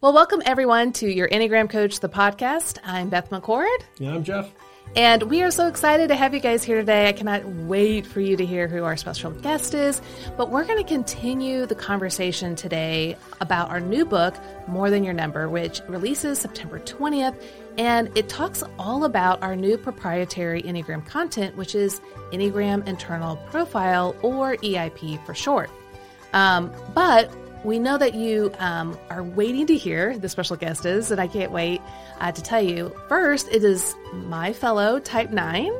Well, welcome everyone to your Enneagram Coach, the podcast. I'm Beth McCord. Yeah, I'm Jeff. And we are so excited to have you guys here today. I cannot wait for you to hear who our special guest is. But we're going to continue the conversation today about our new book, More Than Your Number, which releases September 20th. And it talks all about our new proprietary Enneagram content, which is Enneagram Internal Profile, or EIP for short. Um, but we know that you um, are waiting to hear the special guest is, and I can't wait uh, to tell you. First, it is my fellow Type 9.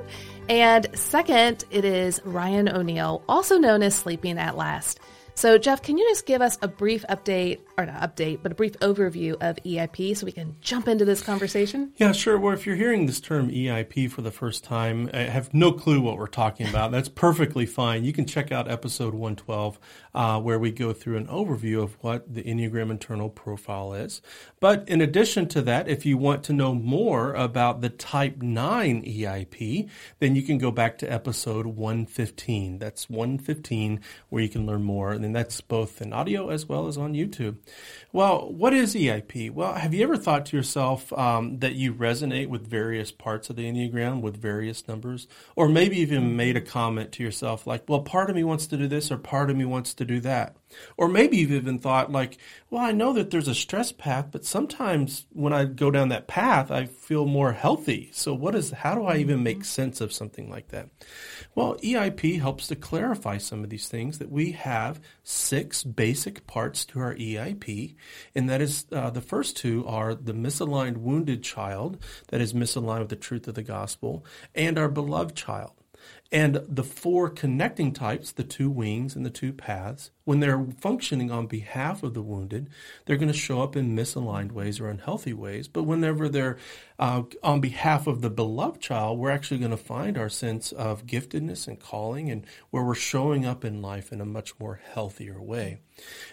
And second, it is Ryan O'Neal, also known as Sleeping at Last. So, Jeff, can you just give us a brief update, or not update, but a brief overview of EIP so we can jump into this conversation? Yeah, sure. Well, if you're hearing this term EIP for the first time, I have no clue what we're talking about. That's perfectly fine. You can check out episode 112, uh, where we go through an overview of what the Enneagram internal profile is. But in addition to that, if you want to know more about the Type 9 EIP, then you can go back to episode 115. That's 115, where you can learn more. And that's both in audio as well as on YouTube. Well, what is EIP? Well, have you ever thought to yourself um, that you resonate with various parts of the Enneagram, with various numbers? Or maybe even made a comment to yourself like, well, part of me wants to do this or part of me wants to do that. Or maybe you've even thought like, well, I know that there's a stress path, but sometimes when I go down that path, I feel more healthy. So what is, how do I even make sense of something like that? Well, EIP helps to clarify some of these things that we have six basic parts to our EIP. And that is, uh, the first two are the misaligned wounded child that is misaligned with the truth of the gospel and our beloved child. And the four connecting types, the two wings and the two paths, when they're functioning on behalf of the wounded, they're going to show up in misaligned ways or unhealthy ways. But whenever they're uh, on behalf of the beloved child, we're actually going to find our sense of giftedness and calling and where we're showing up in life in a much more healthier way.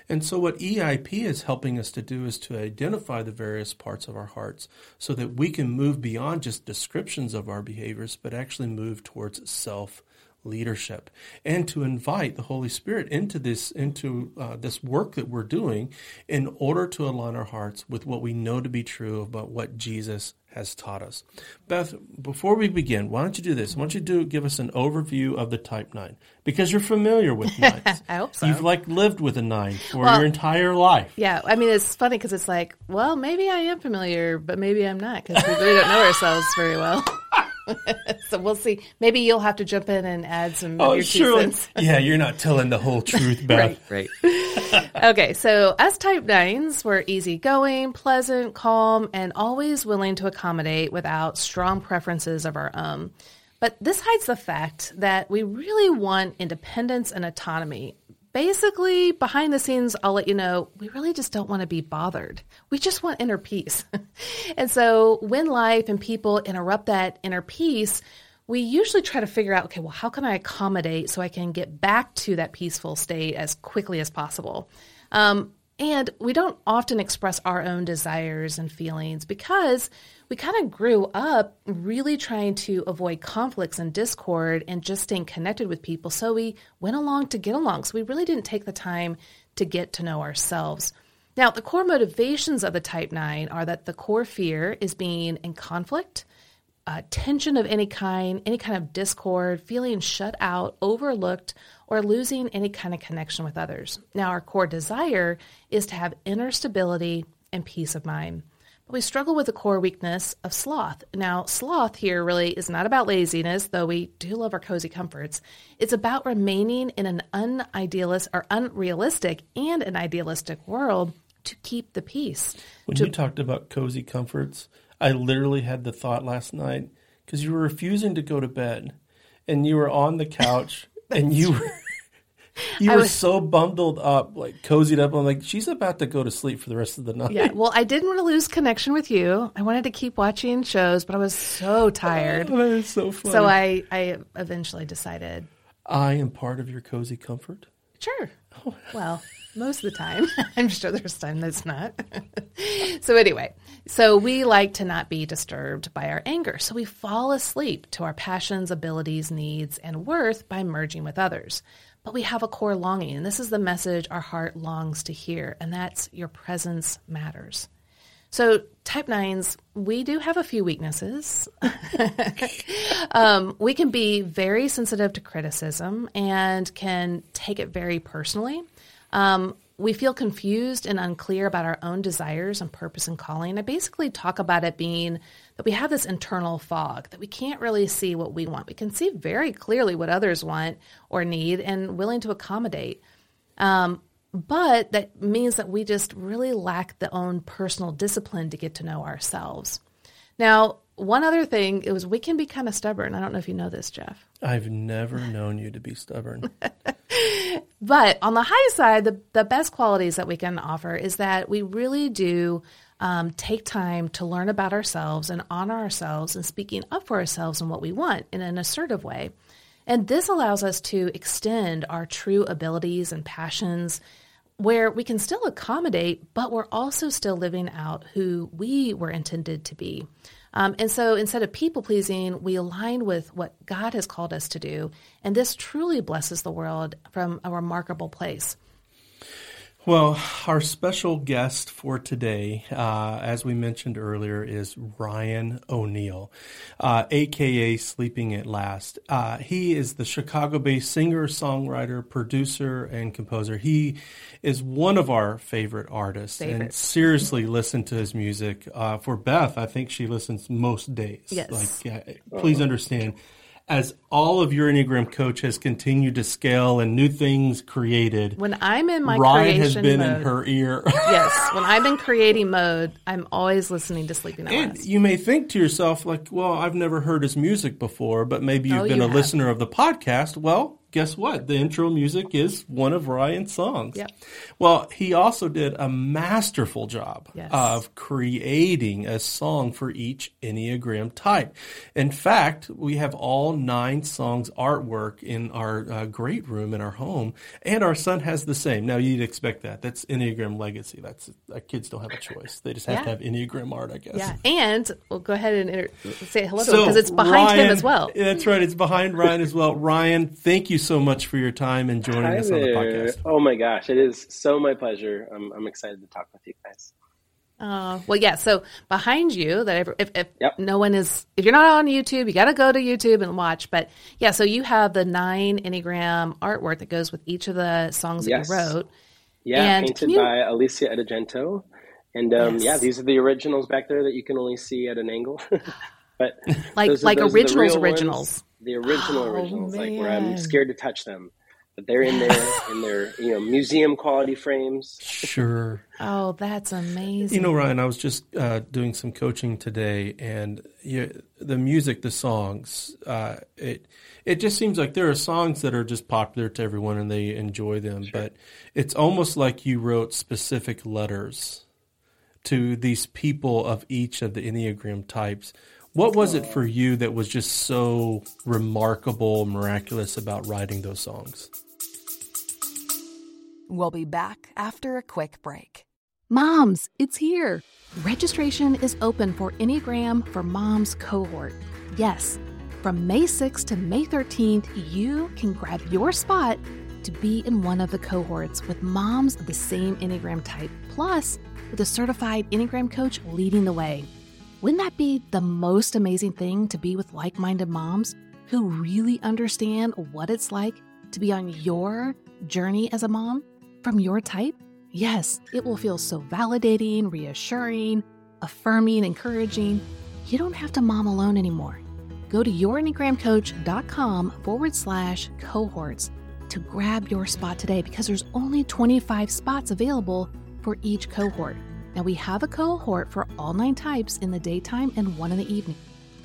And so, what EIP is helping us to do is to identify the various parts of our hearts so that we can move beyond just descriptions of our behaviors, but actually move towards self leadership and to invite the Holy Spirit into this into uh, this work that we're doing in order to align our hearts with what we know to be true about what Jesus has taught us. Beth, before we begin, why don't you do this? Why don't you do give us an overview of the type nine because you're familiar with nines. I hope so. You've like lived with a nine for well, your entire life. Yeah, I mean it's funny because it's like, well, maybe I am familiar, but maybe I'm not because we really don't know ourselves very well. so we'll see. Maybe you'll have to jump in and add some. Oh, sure. yeah, you're not telling the whole truth, Beth. right, right. okay, so us type nines, we're easygoing, pleasant, calm, and always willing to accommodate without strong preferences of our own. But this hides the fact that we really want independence and autonomy basically, behind the scenes, I'll let you know, we really just don't want to be bothered. We just want inner peace. and so when life and people interrupt that inner peace, we usually try to figure out okay, well, how can I accommodate so I can get back to that peaceful state as quickly as possible? Um, and we don't often express our own desires and feelings because we kind of grew up really trying to avoid conflicts and discord and just staying connected with people. So we went along to get along. So we really didn't take the time to get to know ourselves. Now, the core motivations of the type 9 are that the core fear is being in conflict, uh, tension of any kind, any kind of discord, feeling shut out, overlooked, or losing any kind of connection with others. Now, our core desire is to have inner stability and peace of mind. But we struggle with the core weakness of sloth. Now, sloth here really is not about laziness, though we do love our cozy comforts. It's about remaining in an unidealist or unrealistic and an idealistic world to keep the peace. When to, you talked about cozy comforts, I literally had the thought last night because you were refusing to go to bed and you were on the couch and you were you were was, so bundled up, like cozied up. I'm like, she's about to go to sleep for the rest of the night. Yeah. Well, I didn't want to lose connection with you. I wanted to keep watching shows, but I was so tired. Oh, that is so funny. So I, I eventually decided. I am part of your cozy comfort. Sure. Oh. Well, most of the time. I'm sure there's time that's not. so anyway, so we like to not be disturbed by our anger. So we fall asleep to our passions, abilities, needs, and worth by merging with others. But we have a core longing, and this is the message our heart longs to hear, and that's your presence matters. So, type nines, we do have a few weaknesses. um, we can be very sensitive to criticism and can take it very personally. Um, we feel confused and unclear about our own desires and purpose and calling. I basically talk about it being that we have this internal fog, that we can't really see what we want. We can see very clearly what others want or need and willing to accommodate. Um, but that means that we just really lack the own personal discipline to get to know ourselves. Now, one other thing is we can be kind of stubborn. I don't know if you know this, Jeff. I've never known you to be stubborn. but on the high side, the, the best qualities that we can offer is that we really do um, take time to learn about ourselves and honor ourselves and speaking up for ourselves and what we want in an assertive way. And this allows us to extend our true abilities and passions where we can still accommodate, but we're also still living out who we were intended to be. Um, and so instead of people pleasing, we align with what God has called us to do. And this truly blesses the world from a remarkable place. Well, our special guest for today, uh, as we mentioned earlier, is Ryan O'Neal, uh, aka Sleeping at Last. Uh, he is the Chicago based singer, songwriter, producer, and composer. He is one of our favorite artists favorite. and seriously listen to his music. Uh, for Beth, I think she listens most days. Yes. Like, please understand as all of your Enneagram coach has continued to scale and new things created. When I'm in my Ryan has been mode, in her ear. yes, when I'm in creating mode, I'm always listening to Sleeping at and Last. You may think to yourself, like, well, I've never heard his music before, but maybe oh, you've oh, been you a have. listener of the podcast. Well, guess what? The intro music is one of Ryan's songs. Yep. Well, he also did a masterful job yes. of creating a song for each Enneagram type. In fact, we have all nine songs artwork in our uh, great room in our home, and our son has the same. Now, you'd expect that. That's Enneagram legacy. That's uh, kids don't have a choice. They just have yeah. to have Enneagram art, I guess. Yeah, and we'll go ahead and inter- say hello so to him because it's behind Ryan, him as well. That's right. It's behind Ryan as well. Ryan, thank you so much for your time and joining Hi us there. on the podcast. Oh my gosh, it is so my pleasure. I'm, I'm excited to talk with you guys. Uh, well, yeah. So behind you, that if, if Yep. no one is, if you're not on YouTube, you got to go to YouTube and watch. But yeah, so you have the nine Enneagram artwork that goes with each of the songs Yes. that you wrote. Yeah, And painted you- by Alicia Edagento. And um, Yes. yeah, these are the originals back there that you can only see at an angle. but Like- those like those are the originals, ones. Originals. the original Oh, originals, like where. I'm scared to touch them. But they're in there in their you know museum quality frames. Sure. Oh, that's amazing. You know, Ryan, I was just uh, doing some coaching today, and you, the music, the songs, uh, it it just seems like there are songs that are just popular to everyone and they enjoy them, but it's almost like you wrote specific letters to these people of each of the Enneagram types. What was it for you that was just so remarkable, miraculous about writing those songs? We'll be back after a quick break. Moms, it's here. Registration is open for Enneagram for Moms cohort. Yes, from May 6th to May 13th, you can grab your spot to be in one of the cohorts with moms of the same Enneagram type, plus with a certified Enneagram coach leading the way. Wouldn't that be the most amazing thing to be with like minded moms who really understand what it's like to be on your journey as a mom from your type? Yes, it will feel so validating, reassuring, affirming, encouraging. You don't have to mom alone anymore. Go to yourenneagramcoach.com forward slash cohorts to grab your spot today because there's only 25 spots available for each cohort. Now, we have a cohort for all nine types in the daytime and one in the evening.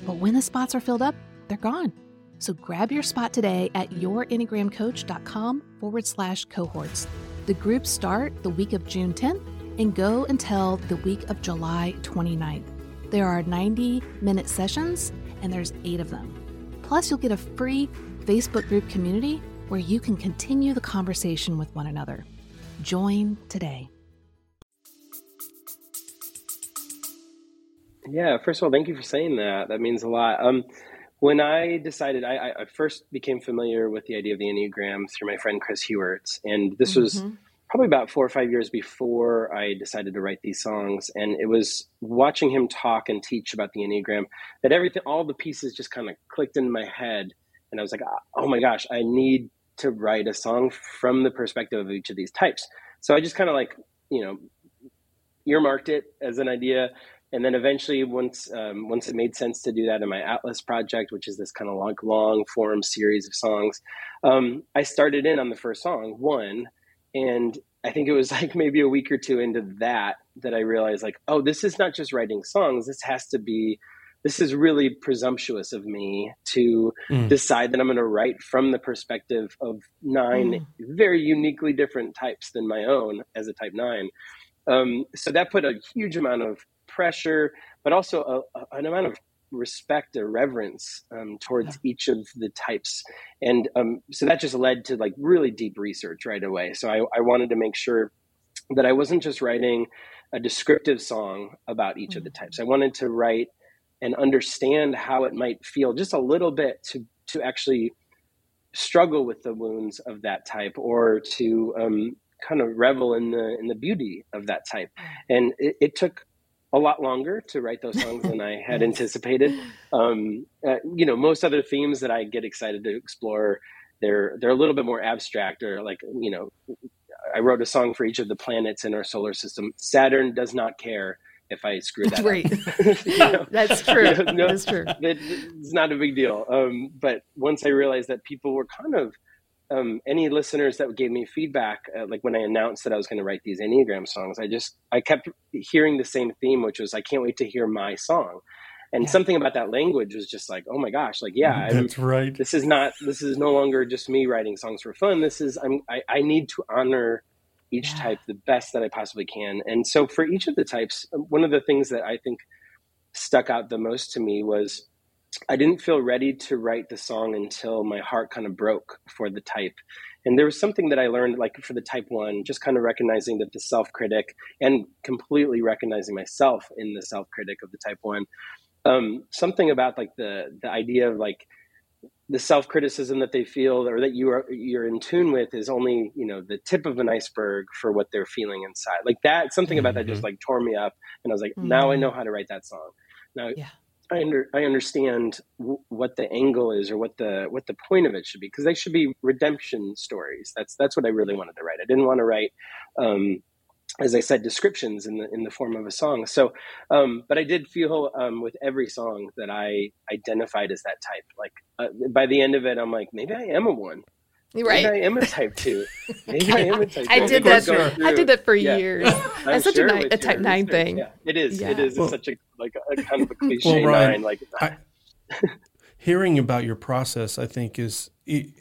But when the spots are filled up, they're gone. So grab your spot today at yourenneagramcoach.com forward slash cohorts. The groups start the week of June 10th and go until the week of July 29th. There are 90 minute sessions and there's eight of them. Plus, you'll get a free Facebook group community where you can continue the conversation with one another. Join today. Yeah, first of all, thank you for saying that. That means a lot. Um, when I decided, I, I- first became familiar with the idea of the Enneagram through my friend Chris Heuertz, and this was probably about four or five years before I decided to write these songs. And it was watching him talk and teach about the Enneagram that everything, all the pieces just kind of clicked in my head. And I was like, oh my gosh, I need to write a song from the perspective of each of these types. So I just kind of like, you know, earmarked it as an idea. And then eventually, once um, once it made sense to do that in my Atlas project, which is this kind of like long form series of songs, um, I started in on the first song, one, and I think it was like maybe a week or two into that that I realized like, oh, this is not just writing songs. This has to be, this is really presumptuous of me to mm. decide that I'm going to write from the perspective of nine mm. very uniquely different types than my own as a type nine. Um, so that put a huge amount of pressure, but also a, a, an amount of respect or reverence um, towards yeah. each of the types and um, so that just led to like really deep research right away so I, I, wanted to make sure that i wasn't just writing a descriptive song about each mm-hmm. of the types i wanted to write and understand how it might feel just a little bit to to actually struggle with the wounds of that type or to um, kind of revel in the in the beauty of that type mm. and it, it took a lot longer to write those songs than I had anticipated. Um, uh, you know, most other themes that I get excited to explore, they're they're a little bit more abstract, or like you know, I wrote a song for each of the planets in our solar system. Saturn does not care if I screw that right. you know? That's true. You know, no, That's true. it's not a big deal. Um, but once I realized that people were kind of um, any listeners that gave me feedback, uh, like when I announced that I was going to write these Enneagram songs, I just I kept hearing the same theme, which was I can't wait to hear my song. And yeah. something about that language was just like, oh my gosh, like yeah, that's I'm, right. This is not this is no longer just me writing songs for fun. This is I'm I, I need to honor each yeah. type the best that I possibly can. And so for each of the types, one of the things that I think stuck out the most to me was I didn't feel ready to write the song until my heart kind of broke for the type. And there was something that I learned, like for the type one, just kind of recognizing that the self critic and completely recognizing myself in the self critic of the type one. Um, something about like the the idea of like the self criticism that they feel or that you are you're in tune with is only you know the tip of an iceberg for what they're feeling inside. Like that, something about mm-hmm. that just mm-hmm. like tore me up, and I was like, mm-hmm. now I know how to write that song. Now, yeah. I, under, I understand w- what the angle is or what the what the point of it should be because they should be redemption stories. That's that's what I really wanted to write. I didn't want to write, um, as I said, descriptions in the in the form of a song. So, um, but I did feel um, with every song that I identified as that type. Like uh, by the end of it, I'm like, maybe I am a one. Right. Maybe I am a type two. Maybe I am a type I did that. For, I did that for yeah. years. That's such sure a, a type nine thing. Yeah, it is. Yeah. It is. Well, it's such a like a, kind of a cliche well, Ryan, nine. Like I, hearing about your process, I think is e-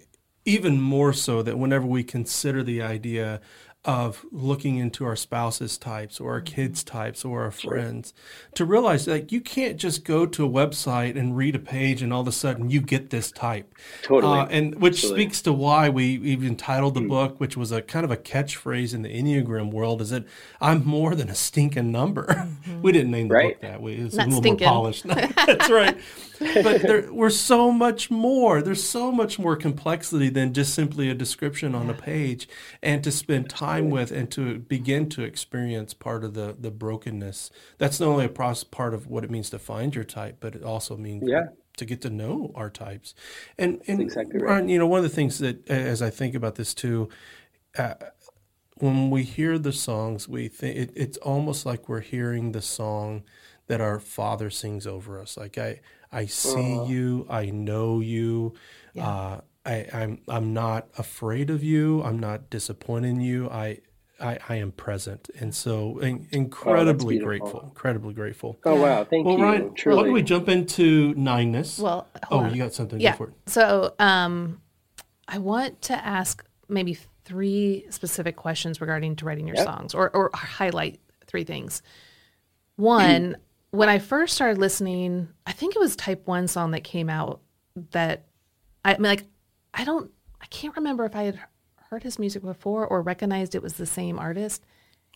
even more so that whenever we consider the idea of looking into our spouses types or our kids types or our friends to realize that you can't just go to a website and read a page and all of a sudden you get this type totally uh, and which Absolutely. speaks to why we even titled the mm. book which was a kind of a catchphrase in the enneagram world is that i'm more than a stinking number mm-hmm. we didn't name the right. book that way it's Not a little stinking. more polished that's right but there, we're so much more. There's so much more complexity than just simply a description on a page, and to spend time with and to begin to experience part of the the brokenness. That's not only a process, part of what it means to find your type, but it also means yeah. to get to know our types. And and exactly right. you know, one of the things that as I think about this too. Uh, when we hear the songs, we think it, it's almost like we're hearing the song that our Father sings over us. Like I, I see uh, you. I know you. Yeah. Uh, I, I'm I'm not afraid of you. I'm not disappointed in you. I I, I am present, and so in, incredibly oh, grateful. Incredibly grateful. Oh wow, thank well, you. Ryan, Truly. why don't we jump into nineness? Well, oh, on. you got something? Yeah. it. So, um, I want to ask maybe three specific questions regarding to writing your yep. songs, or or highlight three things. One, when I first started listening, I think it was Type One song that came out that I, I mean, like, I don't, I can't remember if I had heard his music before or recognized it was the same artist.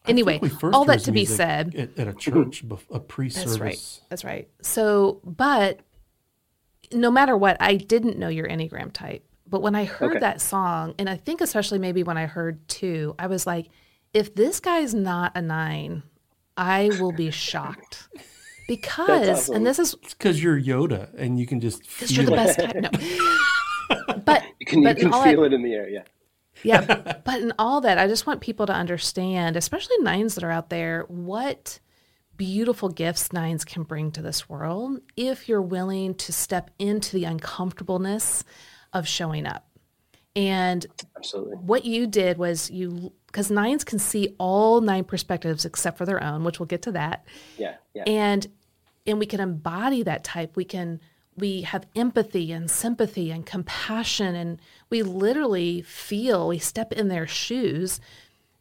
Anyway, all that to be said, at, at a church, a pre-service. That's right. That's right. So, but no matter what, I didn't know your Enneagram type. But when I heard okay. that song, and I think especially maybe when I heard two, I was like, if this guy's not a nine, I will be shocked. Because, awesome. and this is because you're Yoda and you can just because you're the it. best type. No. but You can, you but in can feel that, it in the air. Yeah. yeah, but in all that, I just want people to understand, especially nines that are out there, what beautiful gifts nines can bring to this world if you're willing to step into the uncomfortableness of showing up. And Absolutely. what you did was you because nines can see all nine perspectives except for their own, which we'll get to that. Yeah. Yeah. And and we can embody that type. We can we have empathy and sympathy and compassion and we literally feel, we step in their shoes.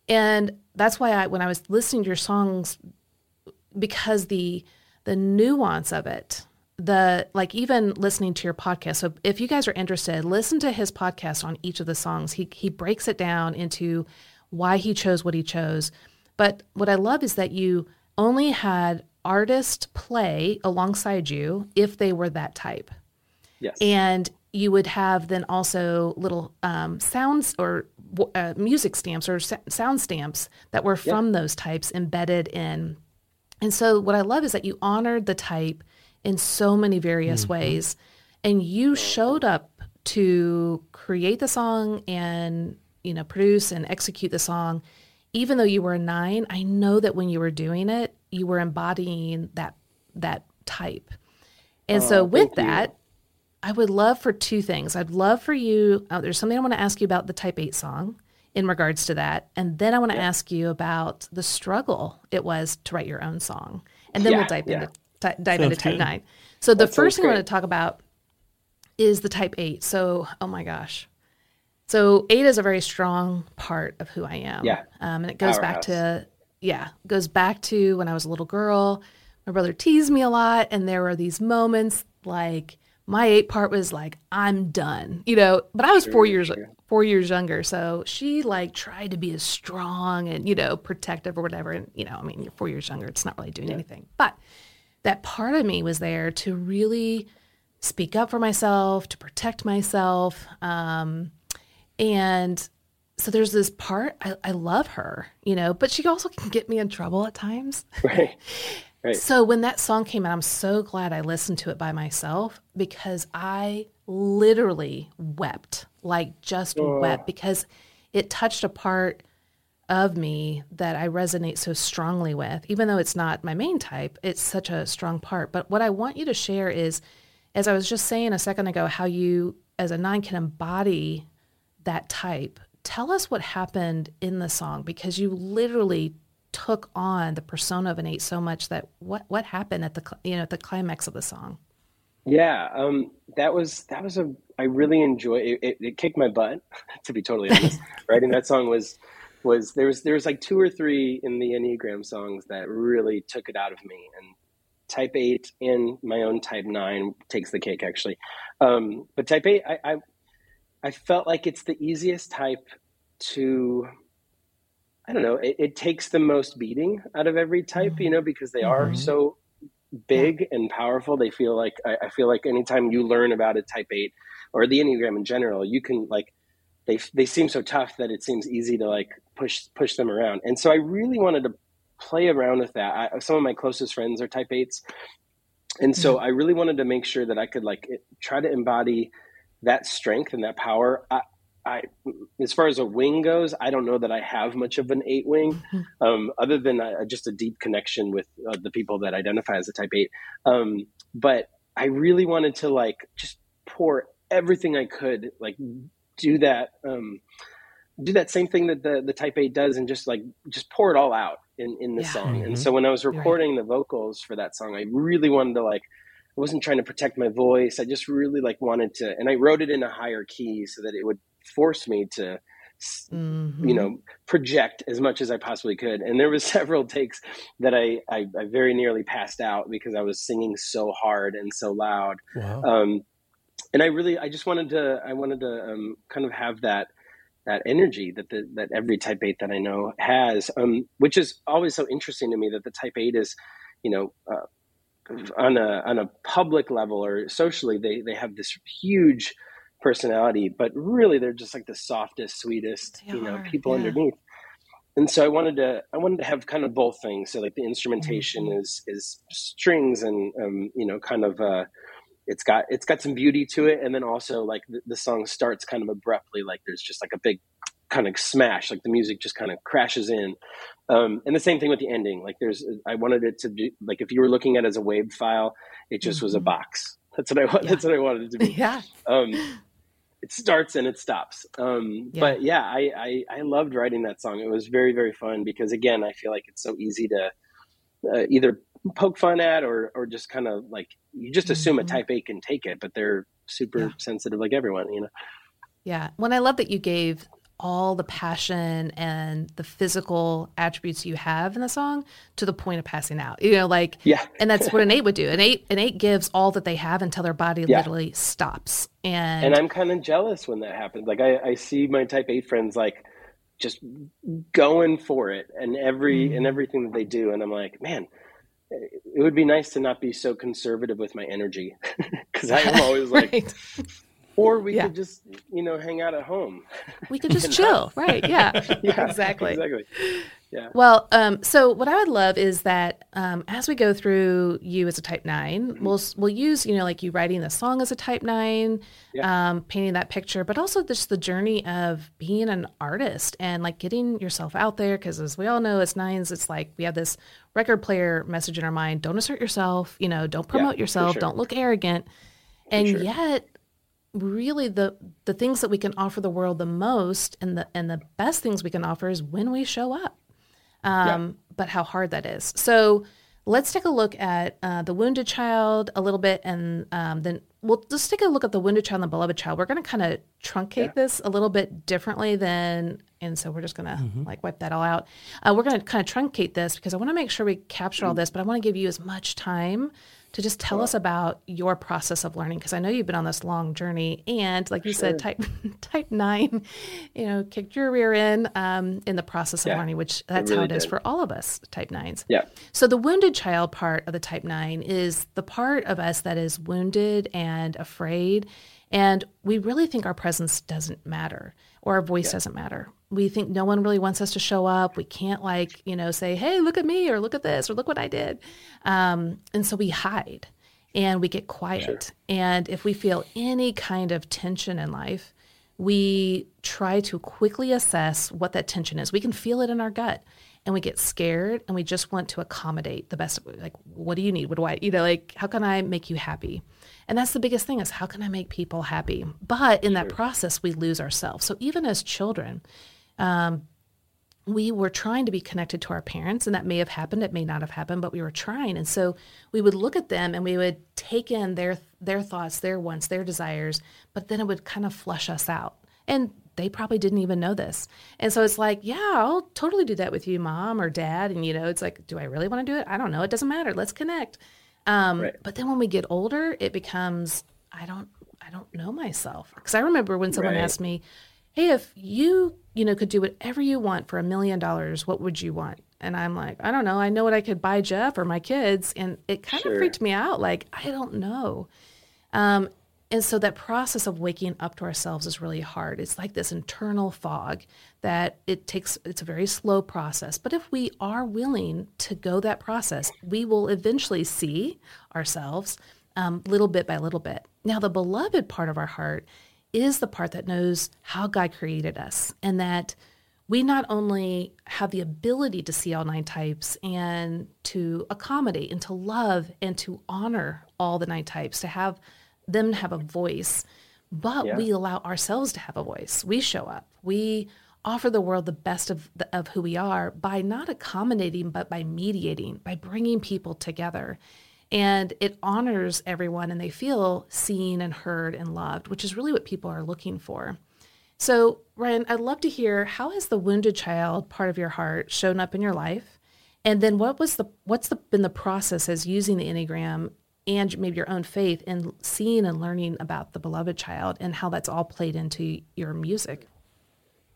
And that's why I when I was listening to your songs because the the nuance of it the like even listening to your podcast. So if you guys are interested listen to his podcast on each of the songs. He he breaks it down into why he chose what he chose. But what i love is that you only had artists play alongside you if they were that type yes. and you would have then also little um, sounds or uh, music stamps or sa- sound stamps that were from those types embedded in. And so, what I love is that you honored the type in so many various ways, and you showed up to create the song and you know produce and execute the song. Even though you were a nine, I know that when you were doing it, you were embodying that that type. And so, with thank you. that, I would love for two things. I'd love for you, uh, there's something I want to ask you about the Type 8 song in regards to that. And then I want to ask you about the struggle it was to write your own song. And then we'll dive yeah. into, ty- dive into Type good. 9. So the That first sounds thing I want to talk about is the Type 8. So, oh my gosh. So 8 is a very strong part of who I am. Yeah. Um, and it goes back Powerhouse. to, yeah, goes back to when I was a little girl. My brother teased me a lot, and there were these moments like my eight part was like, I'm done, you know, but I was four years four years younger. So she like tried to be as strong and, you know, protective or whatever. And, you know, I mean, you're four years younger, it's not really doing anything. But that part of me was there to really speak up for myself, to protect myself. Um, and so there's this part, I, I love her, you know, but she also can get me in trouble at times. Right. Right. So when that song came out, I'm so glad I listened to it by myself because I literally wept, like just wept because it touched a part of me that I resonate so strongly with. Even though it's not my main type, it's such a strong part. But what I want you to share is, as I was just saying a second ago, how you as a nine can embody that type. Tell us what happened in the song because you literally took on the persona of an eight so much that what what happened at the you know at the climax of the song. Yeah, um, that was that was a I really enjoy it, it. It kicked my butt, to be totally honest. Writing that song was was there was there was like two or three in the Enneagram songs that really took it out of me. And Type Eight and my own Type Nine takes the cake actually. Um, but Type Eight, I, I I felt like it's the easiest type to I don't know. It, it takes the most beating out of every type, you know, because they are Mhm. so big and powerful. They feel like I, I feel like anytime you learn about a type eight or the enneagram in general, you can like they they seem so tough that it seems easy to like push push them around. And so I really wanted to play around with that. I, some of my closest friends are type eights, and so I really wanted to make sure that I could like it, try to embody that strength and that power. I, I, as far as a wing goes, I don't know that I have much of an eight wing, um, other than uh, just a deep connection with uh, the people that identify as a type eight. Um, but I really wanted to like just pour everything I could, like do that, um, do that same thing that the the type eight does, and just like just pour it all out in in the Yeah. song. Mhm. And so when I was right. recording the vocals for that song, I really wanted to like. I wasn't trying to protect my voice. I just really like wanted to, and I wrote it in a higher key so that it would force me to Mhm. you know project as much as i possibly could and there was several takes that I, I i very nearly passed out because i was singing so hard and so loud Wow. um and i really i just wanted to i wanted to um kind of have that that energy that the, that every type 8 that i know has um which is always so interesting to me that the type 8 is you know uh, on a on a public level or socially they they have this huge personality but really they're just like the softest sweetest They you know are, people yeah. underneath and so I wanted to I wanted to have kind of both things. So like the instrumentation mm-hmm. is is strings and um, you know kind of uh, it's got it's got some beauty to it, and then also like the, the song starts kind of abruptly, like there's just like a big kind of smash, like the music just kind of crashes in. Um, and the same thing with the ending. Like there's I wanted it to be like if you were looking at it as a wave file, it just mm-hmm. was a mm-hmm. box. That's what I yeah. that's what I wanted it to be. Yeah. Um, it starts and it stops. Um, yeah. But yeah, I, I, I loved writing that song. It was very very fun because again, I feel like it's so easy to uh, either poke fun at or or just kind of like you just assume mm-hmm. a type A can take it, but they're super yeah. sensitive like everyone, you know. Yeah. When I love that you gave all the passion and the physical attributes you have in the song to the point of passing out. You know, like yeah. and that's what an eight would do. An eight an eight gives all that they have until their body yeah. literally stops. And And I'm kind of jealous when that happens. Like I, I see my type eight friends like just going for it and every mm. and everything that they do and I'm like, man, it would be nice to not be so conservative with my energy because I am always like. Or we yeah. could just, you know, hang out at home. We could just chill, right? Yeah, yeah, exactly. Exactly. Yeah. Well, um, so what I would love is that um, as we go through you as a Type 9 we mm-hmm. we'll we'll use you know like you writing the song as a Type Nine, yeah. um, painting that picture, but also just the journey of being an artist and like getting yourself out there. Because as we all know, as nines, it's like we have this record player message in our mind: don't assert yourself, you know, don't promote yourself, sure. don't look arrogant. And sure. yet, really the the things that we can offer the world the most and the and the best things we can offer is when we show up um, yeah. but how hard that is so let's take a look at uh, the wounded child a little bit and um, then we'll just take a look at the wounded child and the beloved child we're going to kind of truncate yeah. this a little bit differently than and so we're just going to mm-hmm. like wipe that all out uh, we're going to kind of truncate this because i want to make sure we capture all this but i want to give you as much time to just tell us about your process of learning because I know you've been on this long journey and like you sure. said type type 9 you know kicked your rear end um, in the process of yeah, learning which that's really how it did. is for all of us type 9s. Yeah. So the wounded child part of the type 9 is the part of us that is wounded and afraid and we really think our presence doesn't matter or our voice yeah. doesn't matter we think no one really wants us to show up. We can't like, you know, say, hey, look at me or look at this or look what I did. Um, and so we hide and we get quiet. Sure. And if we feel any kind of tension in life, we try to quickly assess what that tension is. We can feel it in our gut and we get scared and we just want to accommodate the best like what do you need what do i you know like how can i make you happy and that's the biggest thing is how can i make people happy but in that process we lose ourselves so even as children um, we were trying to be connected to our parents, and that may have happened. It may not have happened, but we were trying. And so we would look at them and we would take in their their thoughts, their wants, their desires, but then it would kind of flush us out. And they probably didn't even know this. And so it's like, yeah, I'll totally do that with you, mom or dad. And you know, it's like, do I really want to do it? I don't know. It doesn't matter. Let's connect. Um, right. But then when we get older, it becomes, I don't, I don't know myself. Because I remember when someone right. asked me, hey, if you, you know, could do whatever you want for a million dollars, what would you want? And I'm like, I don't know. I know what I could buy Jeff or my kids. And it kind sure. of freaked me out. Like, I don't know. Um, and so that process of waking up to ourselves is really hard. It's like this internal fog that it takes, it's a very slow process. But if we are willing to go that process, we will eventually see ourselves um, little bit by little bit. Now, the beloved part of our heart is the part that knows how God created us and that we not only have the ability to see all nine types and to accommodate and to love and to honor all the nine types, to have them have a voice, but yeah. we allow ourselves to have a voice. We show up. We offer the world the best of, the, of who we are by not accommodating, but by mediating, by bringing people together and it honors everyone and they feel seen and heard and loved, which is really what people are looking for. So, Ryan, I'd love to hear how has the wounded child part of your heart shown up in your life? And then what was the what's the, been the process as using the Enneagram and maybe your own faith in seeing and learning about the beloved child and how that's all played into your music?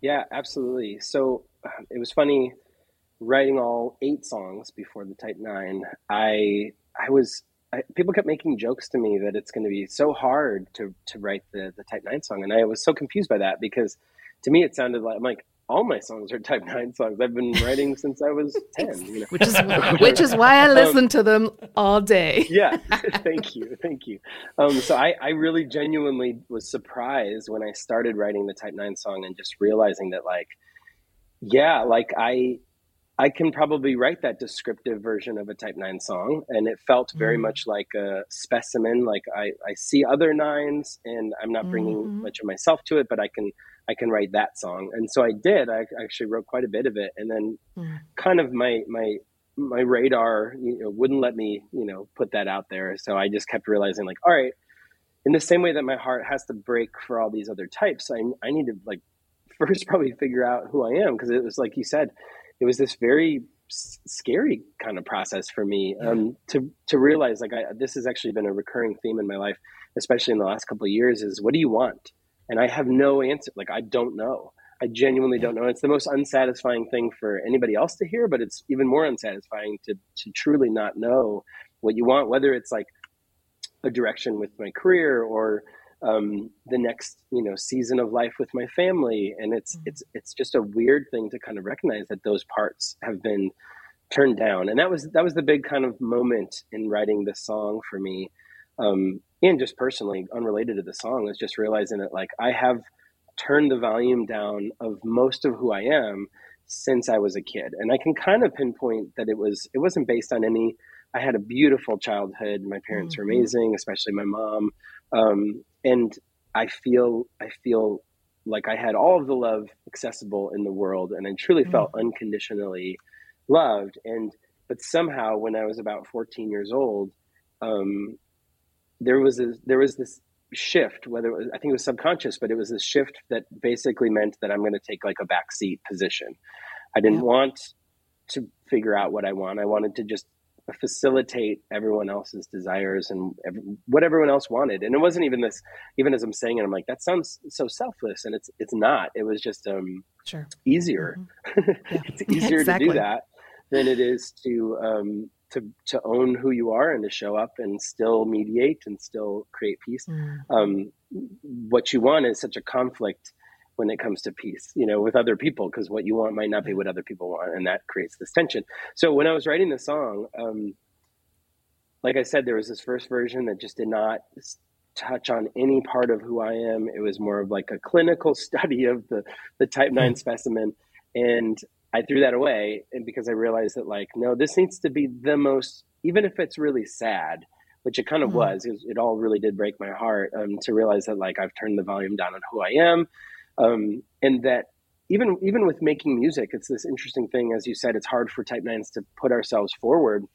Yeah, absolutely. So um, it was funny writing all eight songs before the Type Nine. I I was I, people kept making jokes to me that it's going to be so hard to to write the the Type Nine song, and I was so confused by that because to me it sounded like I'm like all my songs are Type Nine songs. I've been writing since I was ten. You know? Which is which is why I listen um, to them all day. yeah, thank you, thank you. Um, so I, I really genuinely was surprised when I started writing the Type Nine song and just realizing that like, yeah, like I I can probably write that descriptive version of a Type 9 song. And it felt very mm much like a specimen. Like I, I see other nines and I'm not bringing mm-hmm. much of myself to it, but I can, I can write that song. And so I did, I actually wrote quite a bit of it. And then mm. kind of my, my, my radar you know, wouldn't let me, you know, put that out there. So I just kept realizing like, all right, in the same way that my heart has to break for all these other types, I, I need to like first probably figure out who I am. Cause it was like you said, it was this very scary kind of process for me um, to to realize like I, this has actually been a recurring theme in my life, especially in the last couple of years. Is what do you want? And I have no answer. Like I don't know. I genuinely don't know. It's the most unsatisfying thing for anybody else to hear, but it's even more unsatisfying to to truly not know what you want. Whether it's like a direction with my career or um, the next you know season of life with my family. And it's mm-hmm. it's it's just a weird thing to kind of recognize that those parts have been turned down. And that was that was the big kind of moment in writing this song for me um, and just personally unrelated to the song was just realizing that like i have turned the volume down of most of who i am since i was a kid. And i can kind of pinpoint that it was it wasn't based on any i had a beautiful childhood. My parents mm-hmm. were amazing especially my mom. Um, and I feel I feel like I had all of the love accessible in the world, and I truly mm-hmm. felt unconditionally loved. And but somehow, when I was about 14 years old, um, there was a, there was this shift. Whether was, I think it was subconscious, but it was this shift that basically meant that I'm going to take like a backseat position. I didn't yeah. want to figure out what I want. I wanted to just facilitate everyone else's desires and every, what everyone else wanted. And it wasn't even this, even as I'm saying it, I'm like, that sounds so selfless. And it's, it's not, it was just, um, sure. easier. Mm-hmm. Yeah. it's easier exactly. to do that than it is to, um, to, to own who you are and to show up and still mediate and still create peace. Mm. Um, what you want is such a conflict when it comes to peace, you know, with other people, because what you want might not be what other people want, and that creates this tension. So when I was writing the song, um, like I said, there was this first version that just did not touch on any part of who I am. It was more of like a clinical study of the the Type Nine mm specimen, and I threw that away, and because I realized that like, no, this needs to be the most, even if it's really sad which it kind of mm was. It, it, all really did break my heart um, to realize that like I've turned the volume down on who I am um, and that even even with making music, it's this interesting thing. As you said, it's hard for Type Nines to put ourselves forward.